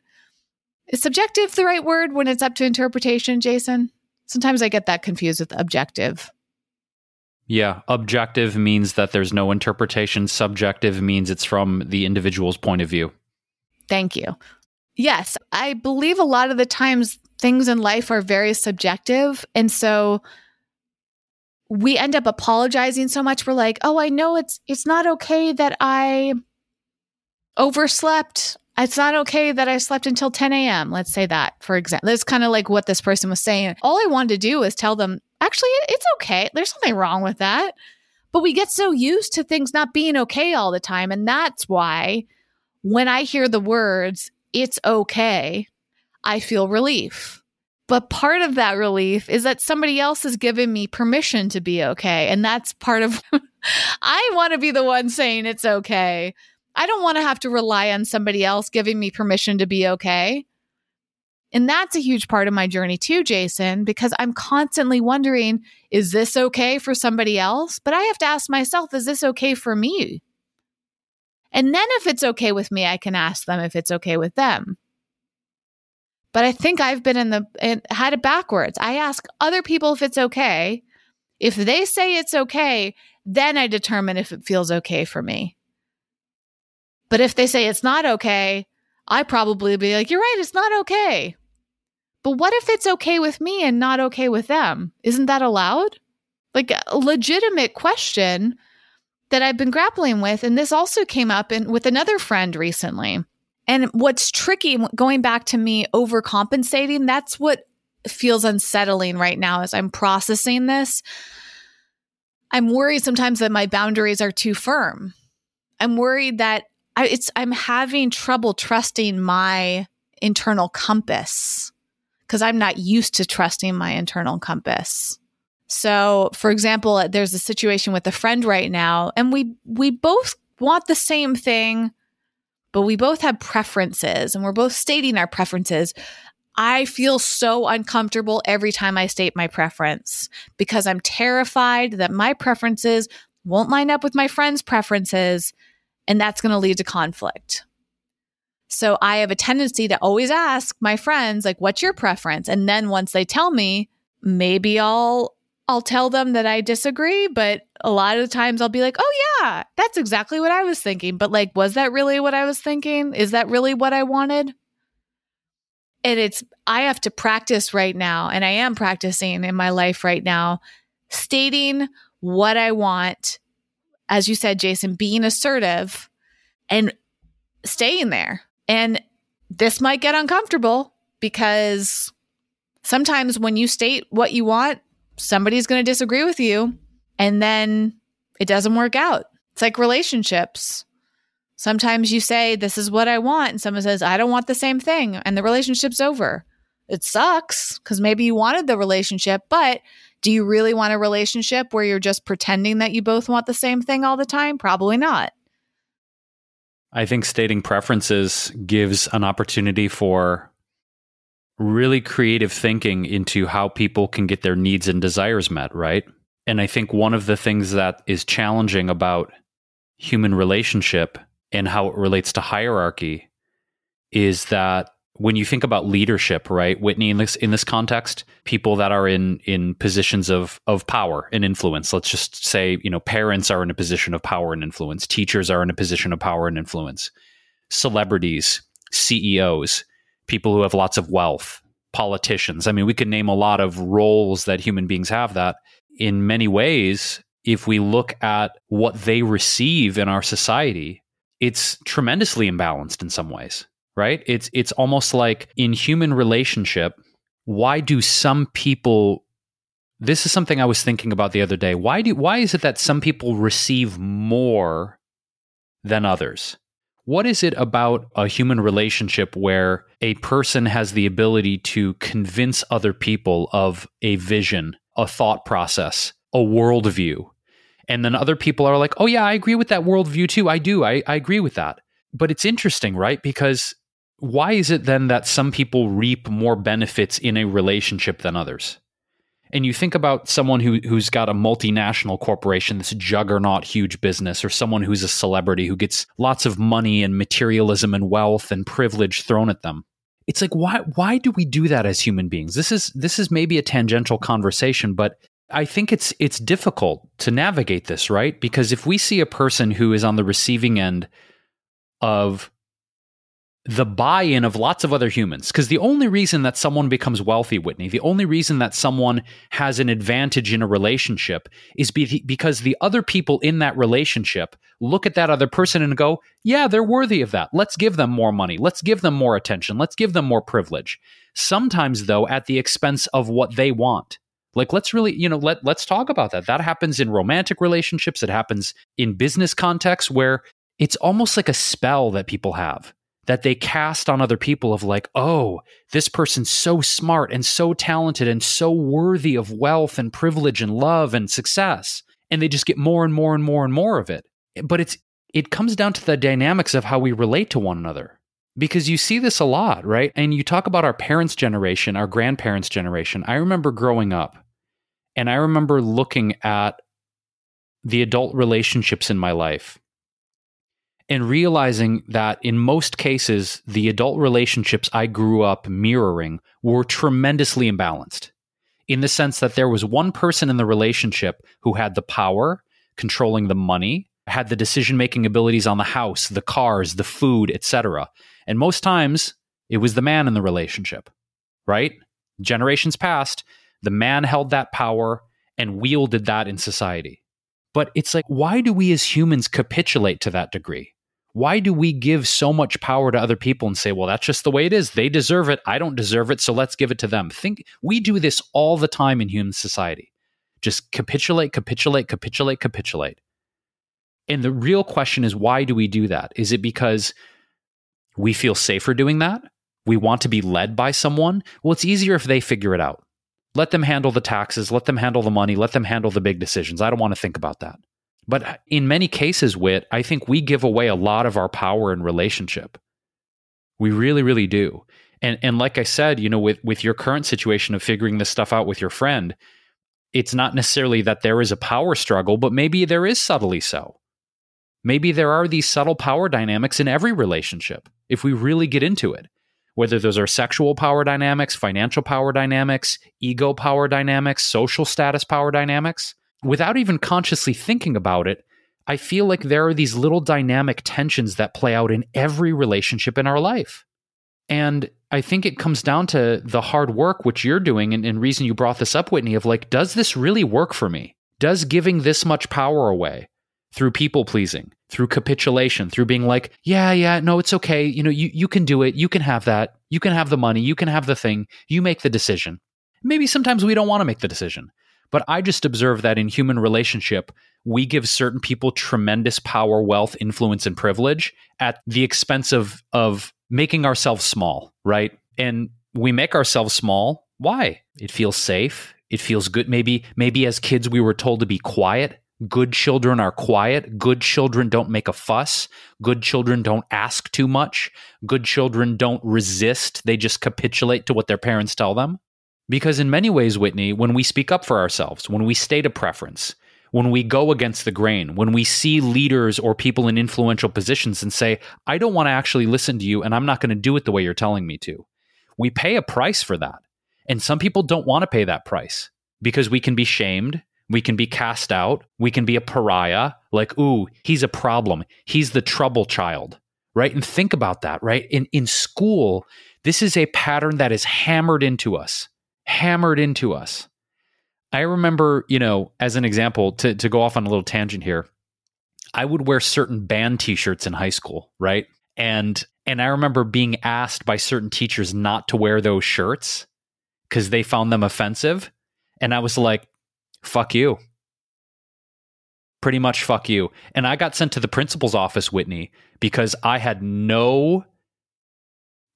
Is subjective the right word when it's up to interpretation, Jason? Sometimes I get that confused with objective. Yeah, objective means that there's no interpretation. Subjective means it's from the individual's point of view. Thank you. Yes, I believe a lot of the times things in life are very subjective. And so we end up apologizing so much. We're like, oh, I know it's it's not okay that I overslept it's not okay that I slept until 10 a.m. Let's say that, for example. That's kind of like what this person was saying. All I wanted to do was tell them, actually, it's okay. There's nothing wrong with that. But we get so used to things not being okay all the time. And that's why when I hear the words, it's okay, I feel relief. But part of that relief is that somebody else has given me permission to be okay. And that's part of, <laughs> I want to be the one saying it's okay. I don't want to have to rely on somebody else giving me permission to be okay. And that's a huge part of my journey too, Jason, because I'm constantly wondering, is this okay for somebody else? But I have to ask myself, is this okay for me? And then if it's okay with me, I can ask them if it's okay with them. But I think I've been in the had it backwards. I ask other people if it's okay. If they say it's okay, then I determine if it feels okay for me. But if they say it's not okay, I probably be like, you're right, it's not okay. But what if it's okay with me and not okay with them? Isn't that allowed? Like a legitimate question that I've been grappling with. And this also came up in, with another friend recently. And what's tricky, going back to me overcompensating, that's what feels unsettling right now as I'm processing this. I'm worried sometimes that my boundaries are too firm. I'm worried that I, it's I'm having trouble trusting my internal compass because I'm not used to trusting my internal compass. So, for example, uh, there's a situation with a friend right now, and we we both want the same thing, but we both have preferences, and we're both stating our preferences. I feel so uncomfortable every time I state my preference because I'm terrified that my preferences won't line up with my friend's preferences and that's going to lead to conflict. So I have a tendency to always ask my friends, like, what's your preference? And then once they tell me, maybe I'll I'll tell them that I disagree, but a lot of the times I'll be like, "Oh yeah, that's exactly what I was thinking." But like, was that really what I was thinking? Is that really what I wanted? And it's I have to practice right now, and I am practicing in my life right now, stating what I want. As you said, Jason, being assertive and staying there. And this might get uncomfortable because sometimes when you state what you want, somebody's going to disagree with you and then it doesn't work out. It's like relationships. Sometimes you say, This is what I want. And someone says, I don't want the same thing. And the relationship's over. It sucks because maybe you wanted the relationship, but do you really want a relationship where you're just pretending that you both want the same thing all the time? Probably not. I think stating preferences gives an opportunity for really creative thinking into how people can get their needs and desires met, right? And I think one of the things that is challenging about human relationship and how it relates to hierarchy is that when you think about leadership, right, Whitney, in this in this context, people that are in in positions of of power and influence. Let's just say, you know, parents are in a position of power and influence. Teachers are in a position of power and influence. Celebrities, CEOs, people who have lots of wealth, politicians. I mean, we could name a lot of roles that human beings have that. In many ways, if we look at what they receive in our society, it's tremendously imbalanced in some ways right? It's it's almost like in human relationship, why do some people this is something I was thinking about the other day. Why do why is it that some people receive more than others? What is it about a human relationship where a person has the ability to convince other people of a vision, a thought process, a worldview? And then other people are like, oh, yeah, I agree with that worldview too. I do. I, I agree with that. But it's interesting, right? Because why is it then that some people reap more benefits in a relationship than others? And you think about someone who who's got a multinational corporation, this juggernaut huge business, or someone who's a celebrity who gets lots of money and materialism and wealth and privilege thrown at them. It's like why why do we do that as human beings? This is this is maybe a tangential conversation, but I think it's it's difficult to navigate this, right? Because if we see a person who is on the receiving end of the buy in of lots of other humans. Because the only reason that someone becomes wealthy, Whitney, the only reason that someone has an advantage in a relationship is be- because the other people in that relationship look at that other person and go, yeah, they're worthy of that. Let's give them more money. Let's give them more attention. Let's give them more privilege. Sometimes, though, at the expense of what they want. Like let's really, you know, let let's talk about that. That happens in romantic relationships, it happens in business contexts where it's almost like a spell that people have that they cast on other people of like, oh, this person's so smart and so talented and so worthy of wealth and privilege and love and success. And they just get more and more and more and more of it. But it's it comes down to the dynamics of how we relate to one another. Because you see this a lot, right? And you talk about our parents' generation, our grandparents' generation. I remember growing up and I remember looking at the adult relationships in my life and realizing that in most cases, the adult relationships I grew up mirroring were tremendously imbalanced in the sense that there was one person in the relationship who had the power, controlling the money, had the decision making abilities on the house, the cars, the food, etc. And most times, it was the man in the relationship, right? Generations past, the man held that power and wielded that in society. But it's like, why do we as humans capitulate to that degree? Why do we give so much power to other people and say, well, that's just the way it is. They deserve it. I don't deserve it. So let's give it to them. Think we do this all the time in human society. Just capitulate, capitulate, capitulate, capitulate. And the real question is, why do we do that? Is it because we feel safer doing that? We want to be led by someone? Well, it's easier if they figure it out. Let them handle the taxes, let them handle the money, let them handle the big decisions. I don't want to think about that. But uh, in many cases, Whit, I think we give away a lot of our power in relationship. We really, really do. And and like I said, you know, with with your current situation of figuring this stuff out with your friend, it's not necessarily that there is a power struggle, but maybe there is subtly so. Maybe there are these subtle power dynamics in every relationship if we really get into it. Whether those are sexual power dynamics, financial power dynamics, ego power dynamics, social status power dynamics, without even consciously thinking about it, I feel like there are these little dynamic tensions that play out in every relationship in our life. And I think it comes down to the hard work which you're doing and, and reason you brought this up, Whitney, of like, does this really work for me? Does giving this much power away through people pleasing, through capitulation, through being like, yeah, yeah, no, it's okay. You know, you, you can do it. You can have that. You can have the money. You can have the thing. You make the decision. Maybe sometimes we don't want to make the decision. But I just observe that in human relationship, we give certain people tremendous power, wealth, influence, and privilege at the expense of, of making ourselves small, right? And we make ourselves small. Why? It feels safe. It feels good. Maybe, maybe as kids we were told to be quiet. Good children are quiet. Good children don't make a fuss. Good children don't ask too much. Good children don't resist. They just capitulate to what their parents tell them. Because in many ways, Whitney, when we speak up for ourselves, when we state a preference, when we go against the grain, when we see leaders or people in influential positions and say, I don't want to actually listen to you and I'm not going to do it the way you're telling me to, we pay a price for that. And some people don't want to pay that price because we can be shamed. We can be cast out. We can be a pariah. Like, ooh, he's a problem. He's the trouble child, right? And think about that, right? In, in school, this is a pattern that is hammered into us, hammered into us. I remember, you know, as an example, to, to go off on a little tangent here, I would wear certain band t-shirts in high school, right? And and I remember being asked by certain teachers not to wear those shirts because they found them offensive. And I was like, fuck you. Pretty much fuck you. And I got sent to the principal's office, Whitney, because I had no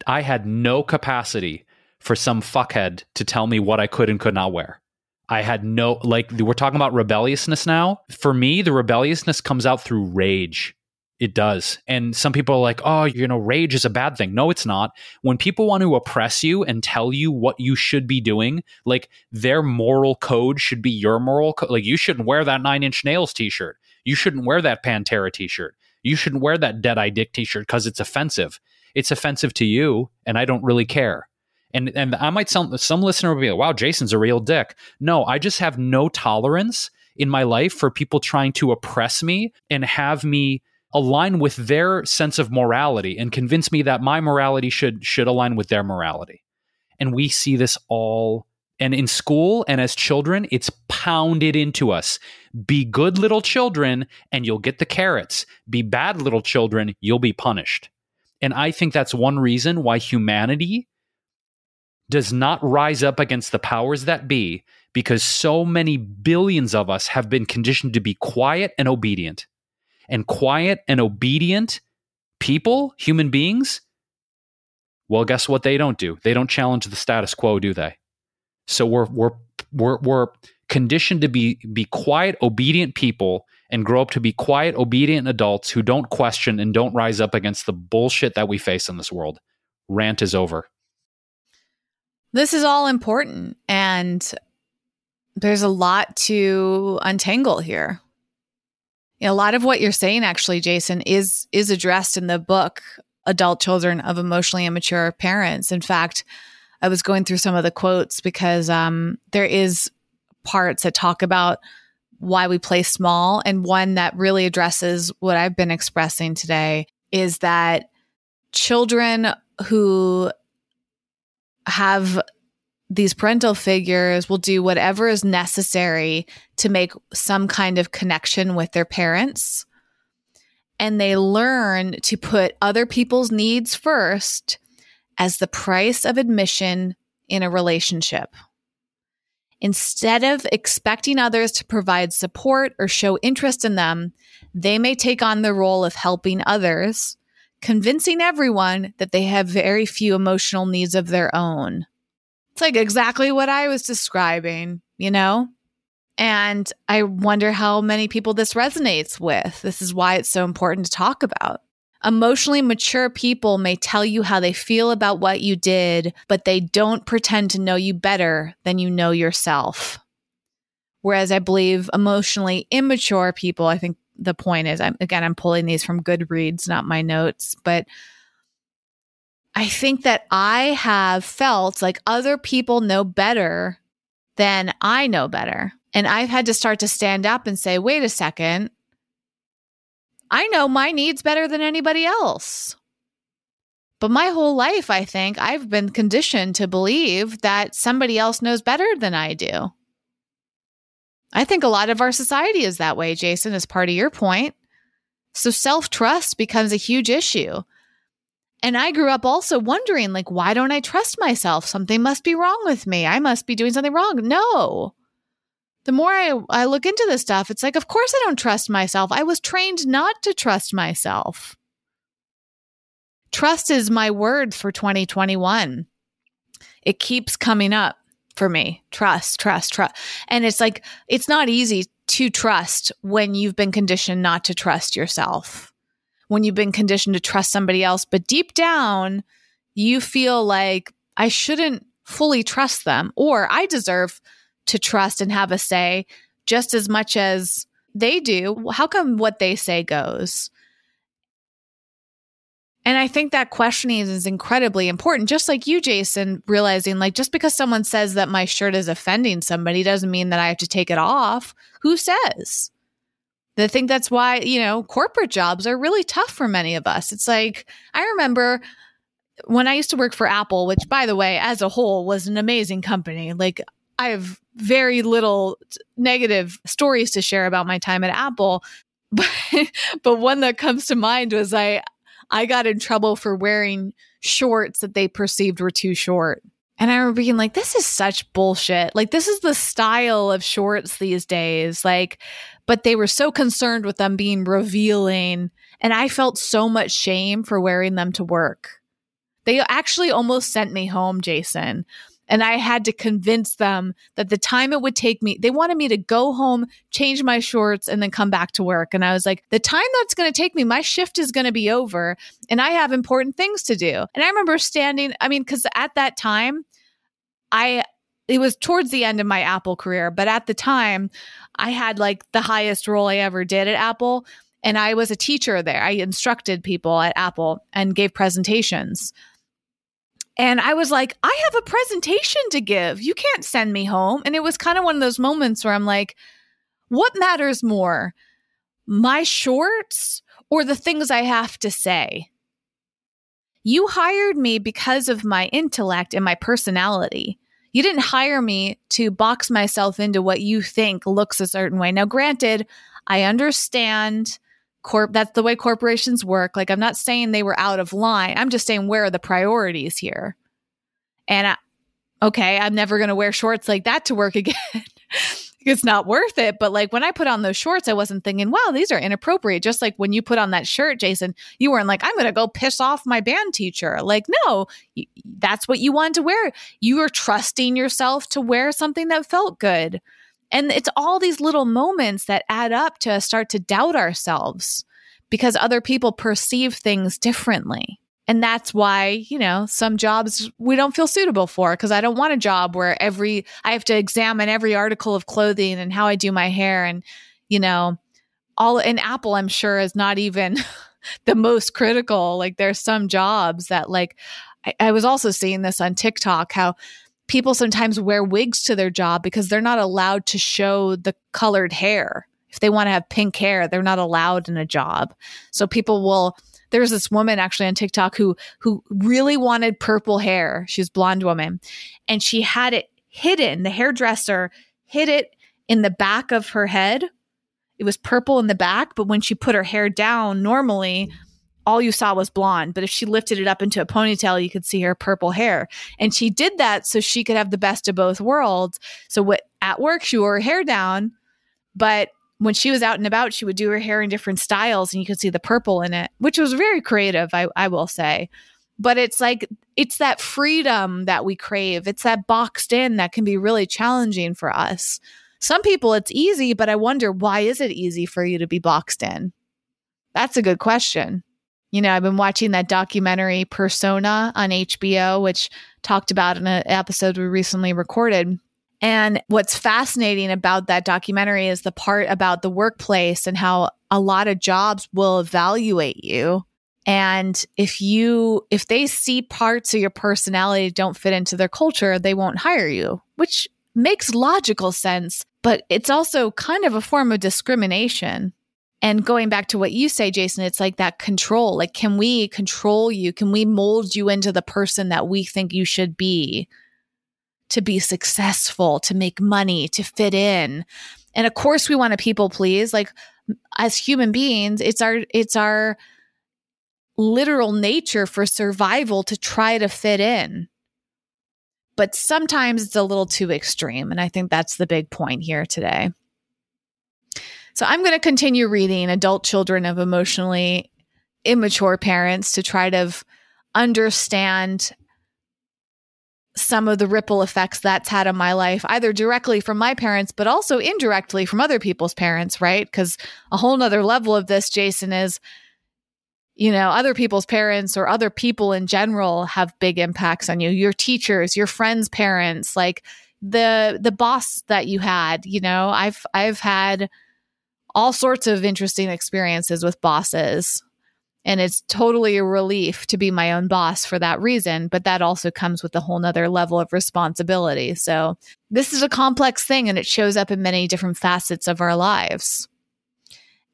I had no capacity for some fuckhead to tell me what I could and could not wear. I had no like we're talking about rebelliousness now. For me, the rebelliousness comes out through rage. It does. And some people are like, oh, you know, rage is a bad thing. No, it's not. When people want to oppress you and tell you what you should be doing, like their moral code should be your moral code. Like you shouldn't wear that nine inch nails t shirt. You shouldn't wear that Pantera t shirt. You shouldn't wear that Dead Eye Dick t shirt because it's offensive. It's offensive to you, and I don't really care. And and I might sound some listener will be like, wow, Jason's a real dick. No, I just have no tolerance in my life for people trying to oppress me and have me align with their sense of morality and convince me that my morality should should align with their morality. And we see this all and in school and as children, it's pounded into us. Be good little children and you'll get the carrots. Be bad little children, you'll be punished. And I think that's one reason why humanity does not rise up against the powers that be because so many billions of us have been conditioned to be quiet and obedient. And quiet and obedient people, human beings, well, guess what they don't do? They don't challenge the status quo, do they? So we're we're we're we're conditioned to be be quiet, obedient people and grow up to be quiet, obedient adults who don't question and don't rise up against the bullshit that we face in this world. Rant is over. This is all important and there's a lot to untangle here. A lot of what you're saying actually Jason is is addressed in the book Adult Children of Emotionally Immature Parents. In fact, I was going through some of the quotes because um, there is parts that talk about why we play small and one that really addresses what I've been expressing today is that children who have these parental figures will do whatever is necessary to make some kind of connection with their parents. And they learn to put other people's needs first as the price of admission in a relationship. Instead of expecting others to provide support or show interest in them, they may take on the role of helping others convincing everyone that they have very few emotional needs of their own. It's like exactly what I was describing, you know? And I wonder how many people this resonates with. This is why it's so important to talk about. Emotionally mature people may tell you how they feel about what you did, but they don't pretend to know you better than you know yourself. Whereas I believe emotionally immature people, I think the point is. I'm again, I'm pulling these from Goodreads, not my notes, but I think that I have felt like other people know better than I know better. And I've had to start to stand up and say, wait a second. I know my needs better than anybody else. But my whole life, I think I've been conditioned to believe that somebody else knows better than I do. I think a lot of our society is that way, Jason, as part of your point. So self trust becomes a huge issue. And I grew up also wondering, like, why don't I trust myself? Something must be wrong with me. I must be doing something wrong. No. The more I, I look into this stuff, it's like, of course I don't trust myself. I was trained not to trust myself. Trust is my word for 2021. It keeps coming up for me. Trust, trust, trust. And it's like, it's not easy to trust when you've been conditioned not to trust yourself when you've been conditioned to trust somebody else. But deep down, you feel like I shouldn't fully trust them or I deserve to trust and have a say just as much as they do. How come what they say goes? And I think that questioning is incredibly important. Just like you, Jason, realizing like just because someone says that my shirt is offending somebody doesn't mean that I have to take it off. Who says? I think that's why, you know, corporate jobs are really tough for many of us. It's like, I remember when I used to work for Apple, which, by the way, as a whole was an amazing company. Like, I have very little negative stories to share about my time at Apple. <laughs> But, but one that comes to mind was I, I got in trouble for wearing shorts that they perceived were too short. And I remember being like, this is such bullshit. Like, this is the style of shorts these days. Like, but they were so concerned with them being revealing. And I felt so much shame for wearing them to work. They actually almost sent me home, Jason. And I had to convince them that the time it would take me, they wanted me to go home, change my shorts, and then come back to work. And I was like, the time that's going to take me, my shift is going to be over and I have important things to do. And I remember standing, I mean, because at that time, I, it was towards the end of my Apple career, but at the time, I had like the highest role I ever did at Apple. And I was a teacher there. I instructed people at Apple and gave presentations. And I was like, I have a presentation to give. You can't send me home. And it was kind of one of those moments where I'm like, what matters more, my shorts or the things I have to say? You hired me because of my intellect and my personality. You didn't hire me to box myself into what you think looks a certain way. Now, granted, I understand corp that's the way corporations work. Like I'm not saying they were out of line. I'm just saying where are the priorities here? And I, okay, I'm never going to wear shorts like that to work <laughs> again it's not worth it. But like when I put on those shorts, I wasn't thinking, wow, these are inappropriate. Just like when you put on that shirt, Jason, you weren't like, I'm going to go piss off my band teacher. Like, no, that's what you wanted to wear. You were trusting yourself to wear something that felt good. And it's all these little moments that add up to start to doubt ourselves because other people perceive things differently. And that's why, you know, some jobs we don't feel suitable for because I don't want a job where every, I have to examine every article of clothing and how I do my hair. And, you know, all in Apple, I'm sure is not even <laughs> the most critical. Like there's some jobs that, like, I, I was also seeing this on TikTok how people sometimes wear wigs to their job because they're not allowed to show the colored hair. If they want to have pink hair, they're not allowed in a job. So people will, there's this woman actually on TikTok who who really wanted purple hair. She's blonde woman, and she had it hidden. The hairdresser hid it in the back of her head. It was purple in the back, but when she put her hair down, normally all you saw was blonde. But if she lifted it up into a ponytail, you could see her purple hair. And she did that so she could have the best of both worlds. So what at work, she wore her hair down, but when she was out and about, she would do her hair in different styles and you could see the purple in it, which was very creative, I, I will say. But it's like, it's that freedom that we crave. It's that boxed in that can be really challenging for us. Some people it's easy, but I wonder why is it easy for you to be boxed in? That's a good question. You know, I've been watching that documentary Persona on HBO, which talked about in an episode we recently recorded. And what's fascinating about that documentary is the part about the workplace and how a lot of jobs will evaluate you. And if you, if they see parts of your personality don't fit into their culture, they won't hire you, which makes logical sense, but it's also kind of a form of discrimination. And going back to what you say, Jason, it's like that control. Like, can we control you? Can we mold you into the person that we think you should be to be successful, to make money, to fit in? And of course, we want to people please. Like, as human beings, it's our, it's our, literal nature for survival to try to fit in. But sometimes it's a little too extreme. And I think that's the big point here today. So I'm going to continue reading Adult Children of Emotionally Immature Parents to try to understand some of the ripple effects that's had on my life, either directly from my parents, but also indirectly from other people's parents, right? Because a whole nother level of this, Jason, is you know, other people's parents or other people in general have big impacts on you. Your teachers, your friends' parents, like the the boss that you had, you know, I've I've had all sorts of interesting experiences with bosses. And it's totally a relief to be my own boss for that reason. But that also comes with a whole nother level of responsibility. So this is a complex thing and it shows up in many different facets of our lives.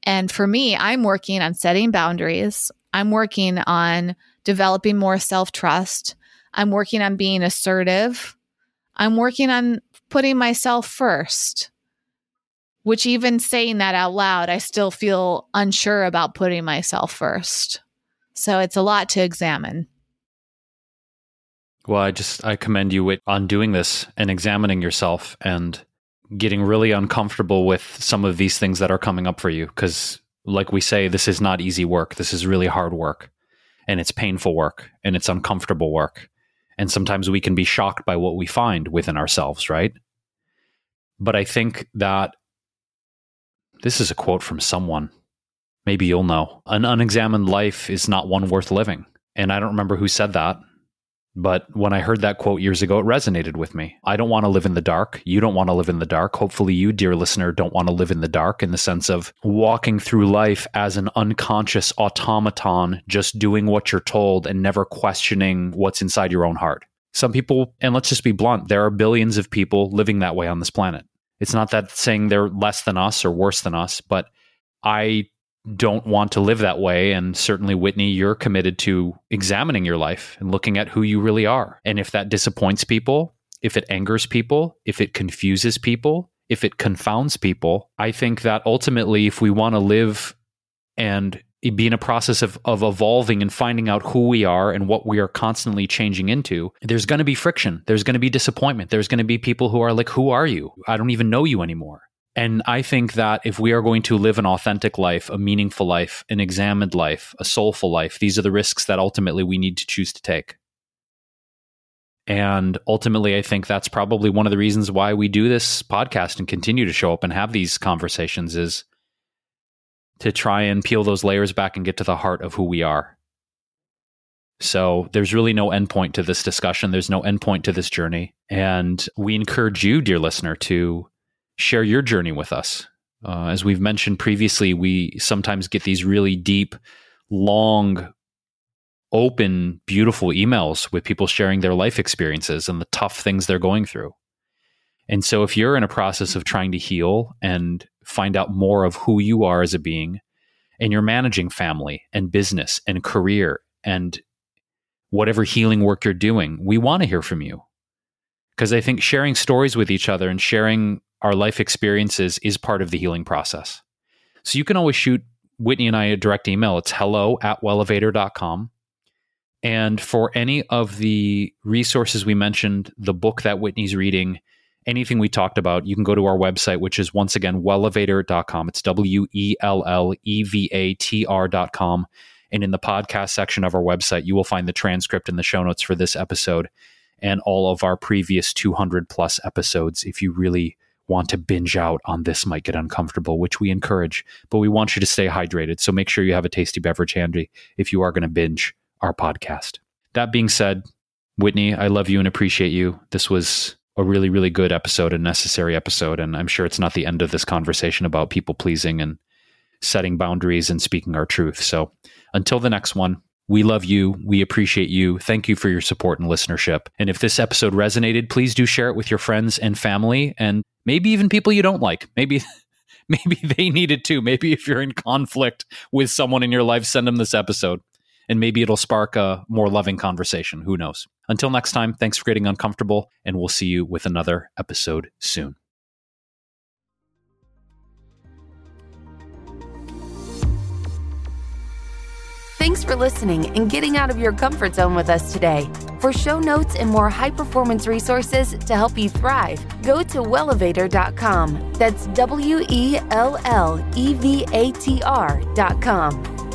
And for me, I'm working on setting boundaries. I'm working on developing more self trust. I'm working on being assertive. I'm working on putting myself first, which, even saying that out loud, I still feel unsure about putting myself first. So it's a lot to examine. Well, I just I commend you on doing this and examining yourself and getting really uncomfortable with some of these things that are coming up for you. Because like we say this is not easy work. This is really hard work. And it's painful work and it's uncomfortable work. And sometimes we can be shocked by what we find within ourselves right? But i think that this is a quote from someone maybe you'll know an unexamined life is not one worth living and i don't remember who said that but when I heard that quote years ago, it resonated with me. I don't want to live in the dark. You don't want to live in the dark. Hopefully, you, dear listener, don't want to live in the dark in the sense of walking through life as an unconscious automaton, just doing what you're told and never questioning what's inside your own heart. Some people, and let's just be blunt, there are billions of people living that way on this planet. It's not that saying they're less than us or worse than us, but I don't want to live that way. And certainly, Whitney, you're committed to examining your life and looking at who you really are. And if that disappoints people, if it angers people, if it confuses people, if it confounds people, I think that ultimately, if we want to live and be in a process of, of evolving and finding out who we are and what we are constantly changing into, there's going to be friction. There's going to be disappointment. There's going to be people who are like, Who are you? I don't even know you anymore. And I think that if we are going to live an authentic life, a meaningful life, an examined life, a soulful life, these are the risks that ultimately we need to choose to take. And ultimately, I think that's probably one of the reasons why we do this podcast and continue to show up and have these conversations is to try and peel those layers back and get to the heart of who we are. So there's really no endpoint to this discussion. There's no endpoint to this journey. And we encourage you, dear listener, to share your journey with us. Uh, as we've mentioned previously, we sometimes get these really deep, long, open, beautiful emails with people sharing their life experiences and the tough things they're going through. And so, if you're in a process of trying to heal and find out more of who you are as a being, and you're managing family and business and career and whatever healing work you're doing, we want to hear from you. Because I think sharing stories with each other and sharing our life experiences is part of the healing process. So you can always shoot Whitney and I a direct email. It's hello at wellevatr.com. And for any of the resources we mentioned, the book that Whitney's reading, anything we talked about, you can go to our website, which is once again wellevatr.com. It's W E L L E V A T R.com. And in the podcast section of our website, you will find the transcript and the show notes for this episode and all of our previous 200 plus episodes if you really want to binge out on this might get uncomfortable, which we encourage, but we want you to stay hydrated. So make sure you have a tasty beverage handy if you are going to binge our podcast. That being said, Whitney, I love you and appreciate you. This was a really, really good episode, a necessary episode. And I'm sure it's not the end of this conversation about people pleasing and setting boundaries and speaking our truth. So until the next one, we love you. We appreciate you. Thank you for your support and listenership. And if this episode resonated, please do share it with your friends and family and maybe even people you don't like. Maybe <laughs> maybe they need it too. Maybe if you're in conflict with someone in your life, send them this episode and maybe it'll spark a more loving conversation. Who knows? Until next time, thanks for getting uncomfortable, and we'll see you with another episode soon. Thanks for listening and getting out of your comfort zone with us today. For show notes and more high performance resources to help you thrive, go to wellevatr.com. That's W E L L E V A T R.com.